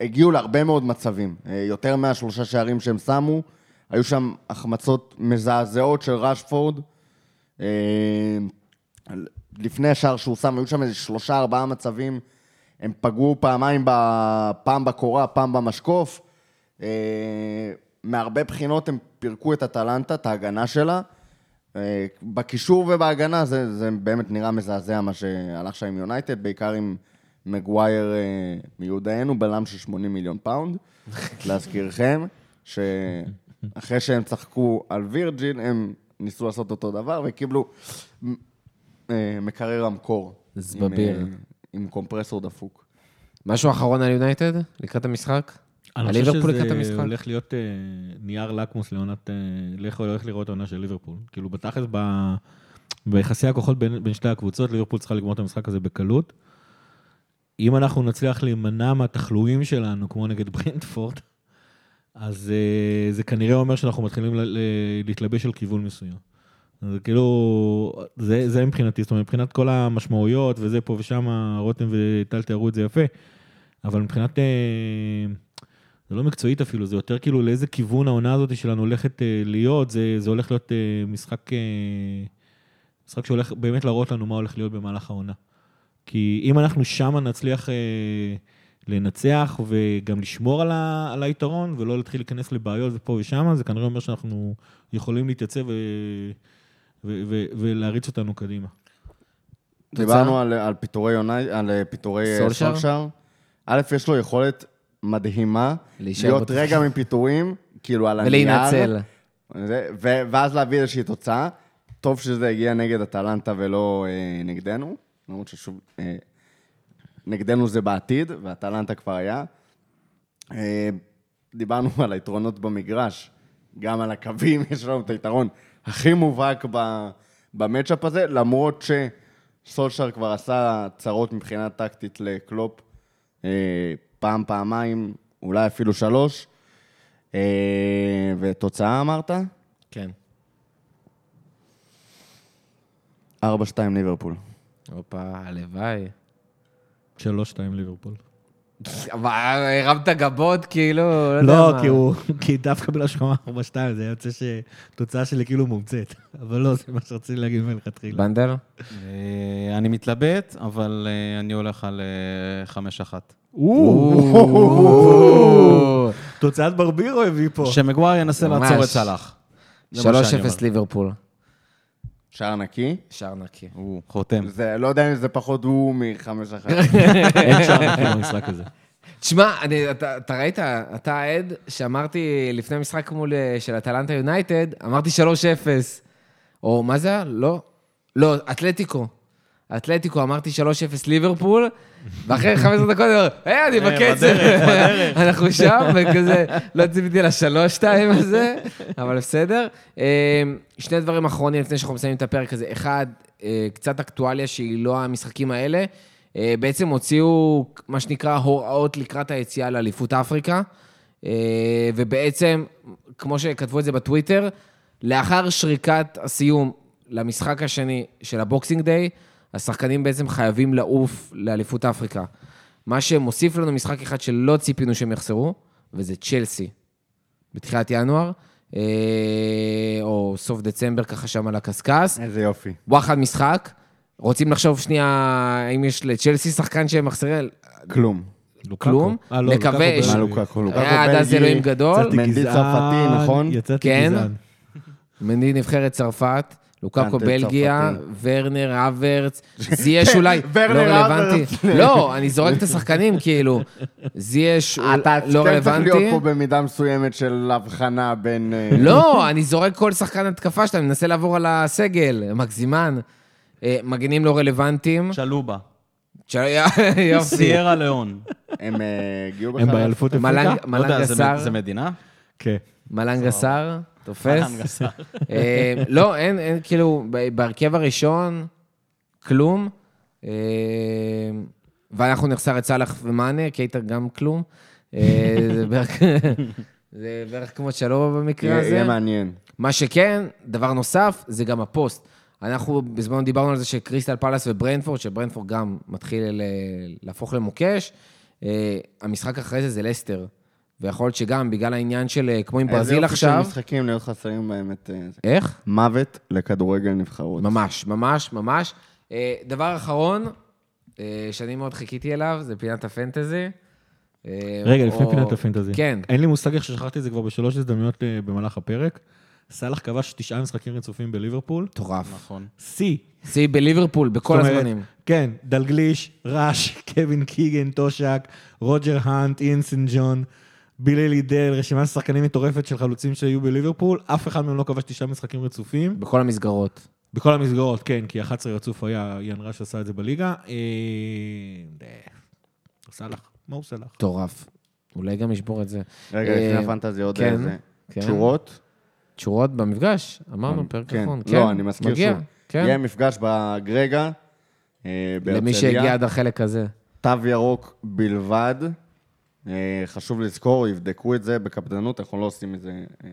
הגיעו להרבה מאוד מצבים. אה, יותר מהשלושה שערים שהם שמו, היו שם החמצות מזעזעות של ראשפורד. אה, לפני השער שהוא שם, היו שם איזה שלושה, ארבעה מצבים. הם פגעו פעמיים, פעם בקורה, פעם במשקוף. אה, מהרבה בחינות הם פירקו את אטלנטה, את ההגנה שלה. אה, בקישור ובהגנה זה, זה באמת נראה מזעזע מה שהלך שם עם יונייטד, בעיקר עם מגווייר אה, מיודענו, בלם של 80 מיליון פאונד. [laughs] להזכירכם, שאחרי שהם צחקו על וירג'יל, הם ניסו לעשות אותו דבר וקיבלו מקרר המקור. זבביר. עם, עם קומפרסור דפוק. משהו אחרון על יונייטד לקראת המשחק? אני חושב שזה? הולך להיות אה, נייר לקמוס לעונת... אה, לך הולך לראות העונה של ליברפול. כאילו, בתכלס, ב- ביחסי הכוחות בין בין שתי הקבוצות, ליברפול צריכה לגמור את המשחק הזה בקלות. אם אנחנו נצליח להימנע מהתחלואים שלנו, כמו נגד [laughs] ברנדפורד, אז אה, זה כנראה אומר שאנחנו מתחילים להתלבש על כיוון מסוים. זה כאילו, זה, זה מבחינתי, זאת אומרת, מבחינת כל המשמעויות וזה פה ושם, רותם וטל תיארו את זה יפה, אבל מבחינת, זה לא מקצועית אפילו, זה יותר כאילו לאיזה כיוון העונה הזאת שלנו הולכת אה, להיות, זה, זה הולך להיות אה, משחק, אה, משחק שהולך באמת להראות לנו מה הולך להיות במהלך העונה. כי אם אנחנו שמה נצליח אה, לנצח וגם לשמור על, ה, על היתרון ולא להתחיל להיכנס לבעיות ופה ושם, זה כנראה אומר שאנחנו יכולים להתייצב ו, ו, ו, ולהריץ אותנו קדימה. דיברנו על, על פיטורי יונייטד, על אה, פיטורי אה, סולשר? סולשר. א', יש לו יכולת מדהימה, להיות בתפקיד. רגע מפיטורים, כאילו על הנייר. ולהינצל. ו- ואז להביא איזושהי תוצאה. טוב שזה הגיע נגד אטלנטה ולא אה, נגדנו, למרות ששוב, אה, נגדנו זה בעתיד, ואטלנטה כבר היה. אה, דיברנו על היתרונות במגרש, גם על הקווים, [laughs] יש לנו את היתרון הכי מובהק ב- במצ'אפ הזה, למרות שסולשר כבר עשה צרות מבחינה טקטית לקלופ אה, פעם, פעמיים, אולי אפילו שלוש. אה, ותוצאה אמרת? כן. 4-2 ליברפול. הופה, הלוואי. 3-2 ליברפול. אבל הרמת גבות, כאילו, לא יודע לא, מה. כי הוא, כי דווקא בגלל שהוא אמר 4-2, זה יוצא שתוצאה שלי כאילו מומצאת. אבל לא, זה מה שרציתי להגיד מלכתחילה. בנדל? אה, אני מתלבט, אבל אה, אני הולך על אה, 5-1. [laughs] תוצאת ברבירו הביא פה. שמגווייר ינסה. לעצור את סלאח. זה מה שאני 3-0 אומר. ליברפול. שער נקי. שער נקי. הוא חותם. זה, לא יודע אם זה פחות הוא מ-5-1. [laughs] אין שער נקי במשחק הזה. תשמע, אני- אתה אתה ראית, אתה העד שאמרתי לפני המשחק מול, אה, של אטלנטה יונייטד, אמרתי 3-0. או מה זה היה? לא. לא, אתלטיקו. אתלטיקו, אמרתי 3-0 ליברפול, ואחרי 15 דקות אני אומר, היי, אני בקצב. [laughs] אנחנו שם, וכזה, לא ציפיתי לשלוש שתיים הזה, אבל בסדר. אה, שני דברים אחרונים לפני שאנחנו מסיימים את הפרק הזה. אחד, אה, קצת אקטואליה שהיא לא המשחקים האלה. אה, בעצם הוציאו מה שנקרא הוראות לקראת היציאה לאליפות אפריקה, אה, ובעצם, כמו שכתבו את זה בטוויטר, לאחר שריקת הסיום למשחק השני של הבוקסינג דיי, השחקנים בעצם חייבים לעוף לאליפות אפריקה. מה שמוסיף לנו משחק אחד שלא ציפינו שהם יחסרו, וזה צ'לסי, בתחילת ינואר, אה, או סוף דצמבר, ככה שם על הקשקש. איזה יופי. וואחד משחק. רוצים לחשוב שנייה האם יש לצ'לסי שחקן שהם מחסרים? כלום. כלום. אה, לא, נקווה מה בלגי. לוקקו? לוקקו אה, עד אז. אלוהים גדול. מנדי צרפתי, נכון? יצאתי כן. גזען. מנדי נבחרת צרפת, קנטה בלגיה. ורנר, אברץ, [laughs] זייש אולי [laughs] לא רלוונטי. לא, אני זורק את השחקנים, [laughs] כאילו, זייש אתה לא כן צריך להיות רלוונטי. פה במידה מסוימת של הבחנה בין... אה, לא, אני זורק כל שחקן התקפה שאתה מנסה לעבור על הסגל, מגזימן. אה, מגנים לא רלוונטיים. צ'לובה. של- יופי. סיירה ליאון. הם אה, הגיעו הם בכלל? באליפות מלנג אפריקה? לא יודע, מלנג זה מדינה? כן. מלנג הסר, תופס. [laughs] אה, לא, אין, אין, כאילו, בהרכב הראשון, כלום. אה, ואנחנו נחסר את סאלח ומאנה, קייטר גם כלום. אה, זה בערך- [laughs] זה בערך כמו שלא במקרה הזה. יהיה מעניין. מה שכן, דבר נוסף, זה גם הפוסט. אנחנו בזמן דיברנו על זה שקריסטל פלאס וברנפורד, שברנפורד גם מתחיל להפוך למוקש. המשחק אחרי זה זה לסטר. ויכול להיות שגם בגלל העניין של, אה, כמו עם איזה ברזיל יופי של עכשיו... משחקים להיות חסרים בהם את... אה. איך? מוות לכדורגל נבחרות. ממש, ממש, ממש. אה, דבר אחרון, שאני מאוד חיכיתי אליו, זה פינת הפנטזי. רגע, לפני פינת הפנטזי. כן. אין לי מושג איך ששכחתי את זה כבר בשלוש הזדמנויות במהלך הפרק. סאלח כבש תשעה משחקים רצופים בליברפול. מטורף. נכון. שיא. שיא בליברפול, בכל הזמנים. כן, דלגליש, ראש, [laughs] קווין קיגן, טושק, רוג'ר האנט, איין סן ג'ון, בילי לידל, רשימת שחקנים מטורפת של חלוצים שהיו בליברפול, אף אחד מהם לא כבש תשעה משחקים רצופים. בכל המסגרות. בכל המסגרות, כן, כי 11 רצוף היה, יאן ראש עשה את זה בליגה. אה, אה, סאלח, מה הוא סאלח? מטורף. אולי גם ישבור את זה. רגע, אה, לפני הפנטזי עוד כן, איזה... כן. תשורות. תשורות במפגש, אמרנו, פרק כן. אחרון. לא, אני מזכיר שוב. כן. יהיה מפגש בגרגה, אה, בהרצליה. למי שהגיע עד החלק הזה. תו ירוק בלבד. אה, חשוב לזכור, יבדקו את זה בקפדנות, אנחנו לא עושים את זה... אה,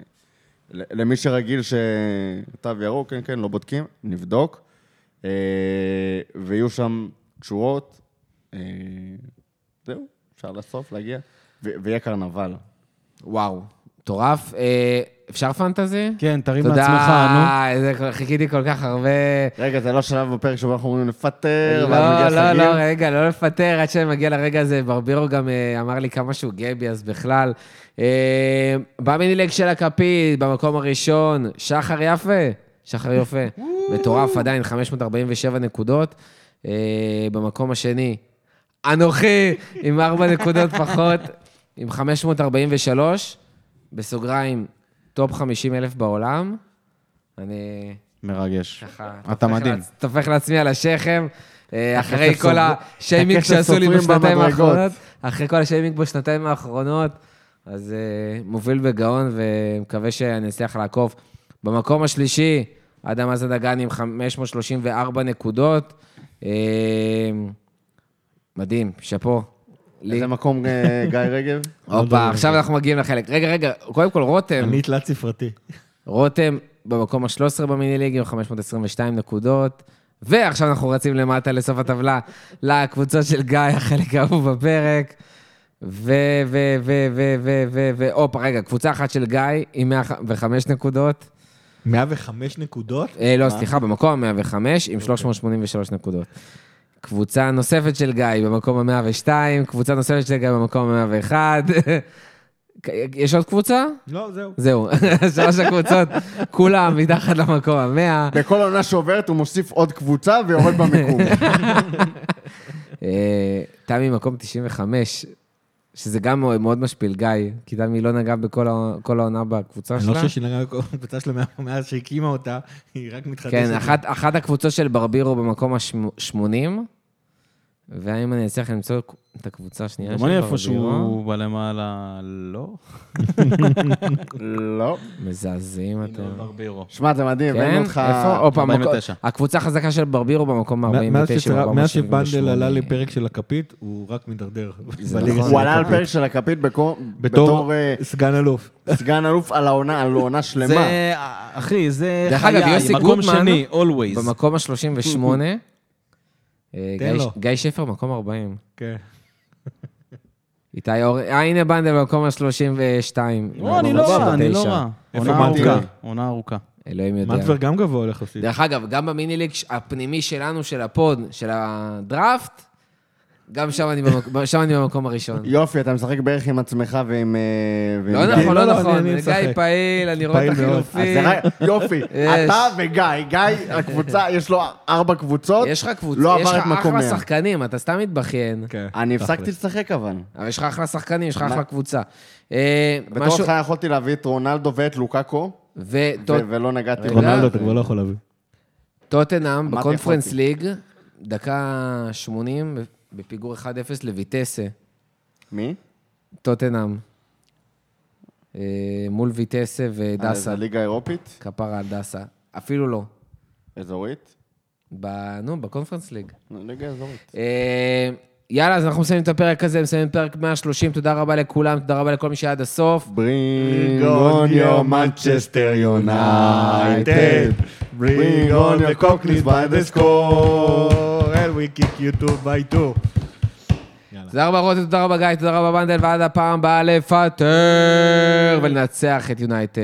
למי שרגיל שתו ירוק, כן, כן, לא בודקים, נבדוק. אה, ויהיו שם תשורות. אה, זהו, אפשר לסוף להגיע. ויהיה קרנבל. וואו, מטורף. אפשר פנטזי? כן, תרים תודה, לעצמך, נו. איזה- חיכיתי כל כך הרבה. רגע, זה לא שלב בפרק שבו אנחנו אומרים לפטר, לא, ואז מגיע לא. לא, רגע, לא לפטר, עד שאני מגיע לרגע הזה. ברבירו גם אה, אמר לי כמה שהוא גבי, אז בכלל. אה, במינילג של הכפית, במקום הראשון, שחר יפה. שחר יפה. מטורף עדיין, 547 נקודות. אה, במקום השני, אנוכי, עם 4 נקודות פחות, עם 543. בסוגריים, top 50 אלף בעולם. אני... מרגש. ככה... אתה מדהים. טופח לעצמי על השכם, אה, אחרי כל השיימינג שעשו לי בשנתיים. האחרונות, אחרי כל השיימינג בשנתיים האחרונות, אז אה, מוביל בגאון ומקווה שאני אצליח לעקוב. במקום השלישי, אדם עזה דגן עם 534 נקודות. אה, מדהים, שאפו. לי. איזה מקום אה, גיא רגב? [laughs] הופה, עכשיו אנחנו מגיעים לחלק. רגע, רגע, קודם כל, רותם. אני תלת ספרתי. רותם במקום ה-13 במיני ליג עם 522 נקודות. ועכשיו אנחנו רצים למטה לסוף הטבלה, לקבוצות של גיא, החלק האהוב בפרק. ו... ו... ו... ו... ו... ו... ו... הופה, רגע, קבוצה אחת של גיא עם 105 נקודות. 105 נקודות? אה, לא, סליחה, במקום ה-105 עם 383 נקודות. קבוצה נוספת של גיא במקום ה-102, קבוצה נוספת של גיא במקום ה-101. [laughs] יש עוד קבוצה? לא, זהו. זהו, [laughs] שלוש הקבוצות, כולם מתחת למקום המאה. בכל עונה שעוברת הוא מוסיף עוד קבוצה ויורד במיקום. [laughs] אה, תמי מקום 95, שזה גם מאוד משפיל, גיא, כי תמי לא נגעה בכל העונה בקבוצה אני שלה. לא חושב שהיא נגעה בקבוצה שלה מאז- שהקימה אותה, היא רק מתחדשת. כן, אחת הקבוצות של ברבירו במקום ה-80, והאם אני אצליח למצוא את הקבוצה השנייה של גם אני ברבירו? איפשהו בלמעלה, לא. לא. מזעזעים אתם. ברבירו. שמע, זה מדהים, הבאנו כן? אותך... איפה? המקום- 49. הקבוצה החזקה של ברבירו במקום מאז 49, שצרה- מאז שבנדל 478. עלה לפרק של הכפית, הוא רק מידרדר. נכון. של הוא עלה על הכפית. פרק של הכפית בתור אה, סגן אלוף. סגן אלוף על העונה, על עונה שלמה. זה, אחי, זה דרך אגב, חיי, יוסי מקום גוטמן, שני, always. במקום ה-38, אה, תן גיא- לו. גיא שפר, מקום 40. כן. איתי אור... אה, הנה בנדל במקום ה-32. לא, אני לא רע, אני לא רע. איפה עונה? ארוכה, עונה ארוכה. אלוהים יודע. מנטבר גם גבוה יחסית. דרך אגב, גם במיני ליג הפנימי שלנו, של הפוד, של הדראפט, גם שם אני במק- [laughs] שם אני במקום הראשון. יופי, אתה משחק בערך עם עצמך ועם... אה, לא. נכון, לא, לא לא, נכון. אני- אני גיא. פעיל, אני רואה את החילופים. יופי, [laughs] יש. אתה וגיא, גיא, הקבוצה, [laughs] יש לו ארבע קבוצות, יש לך קבוצה, לא יש עבר לך את מקום אחלה 100. שחקנים, אתה סתם מתבכיין. כן, אני. הפסקתי לשחק אבל. אבל יש לך אחלה שחקנים, יש לך? אחלה קבוצה. אה, בתור התחלה יכולתי להביא את רונלדו ואת לוקאקו, ולא נגעתי. רונלדו אתה כבר לא יכול להביא. טוטנאם בקונפרנס. ליג, דקה 80, בפיגור 1-0 לויטסה. מי? טוטנאם. אה, מול ויטסה אה, ודסה. זה ליגה אירופית? כפרה על דסה. אפילו לא. אזורית? ב- נו, בקונפרנס ליג. ליגה אזורית. יאללה, אז אנחנו מסיימים את הפרק הזה, מסיימים את פרק 130, תודה רבה לכולם, תודה רבה לכל מי שהיה עד הסוף. Bring on your Manchester United. Bring on your Cockneys by the score. and we kick you two by two. תודה רבה רותם, תודה רבה גיא, תודה רבה בנדל, ועד הפעם הבאה לפטר ולנצח את יונייטד.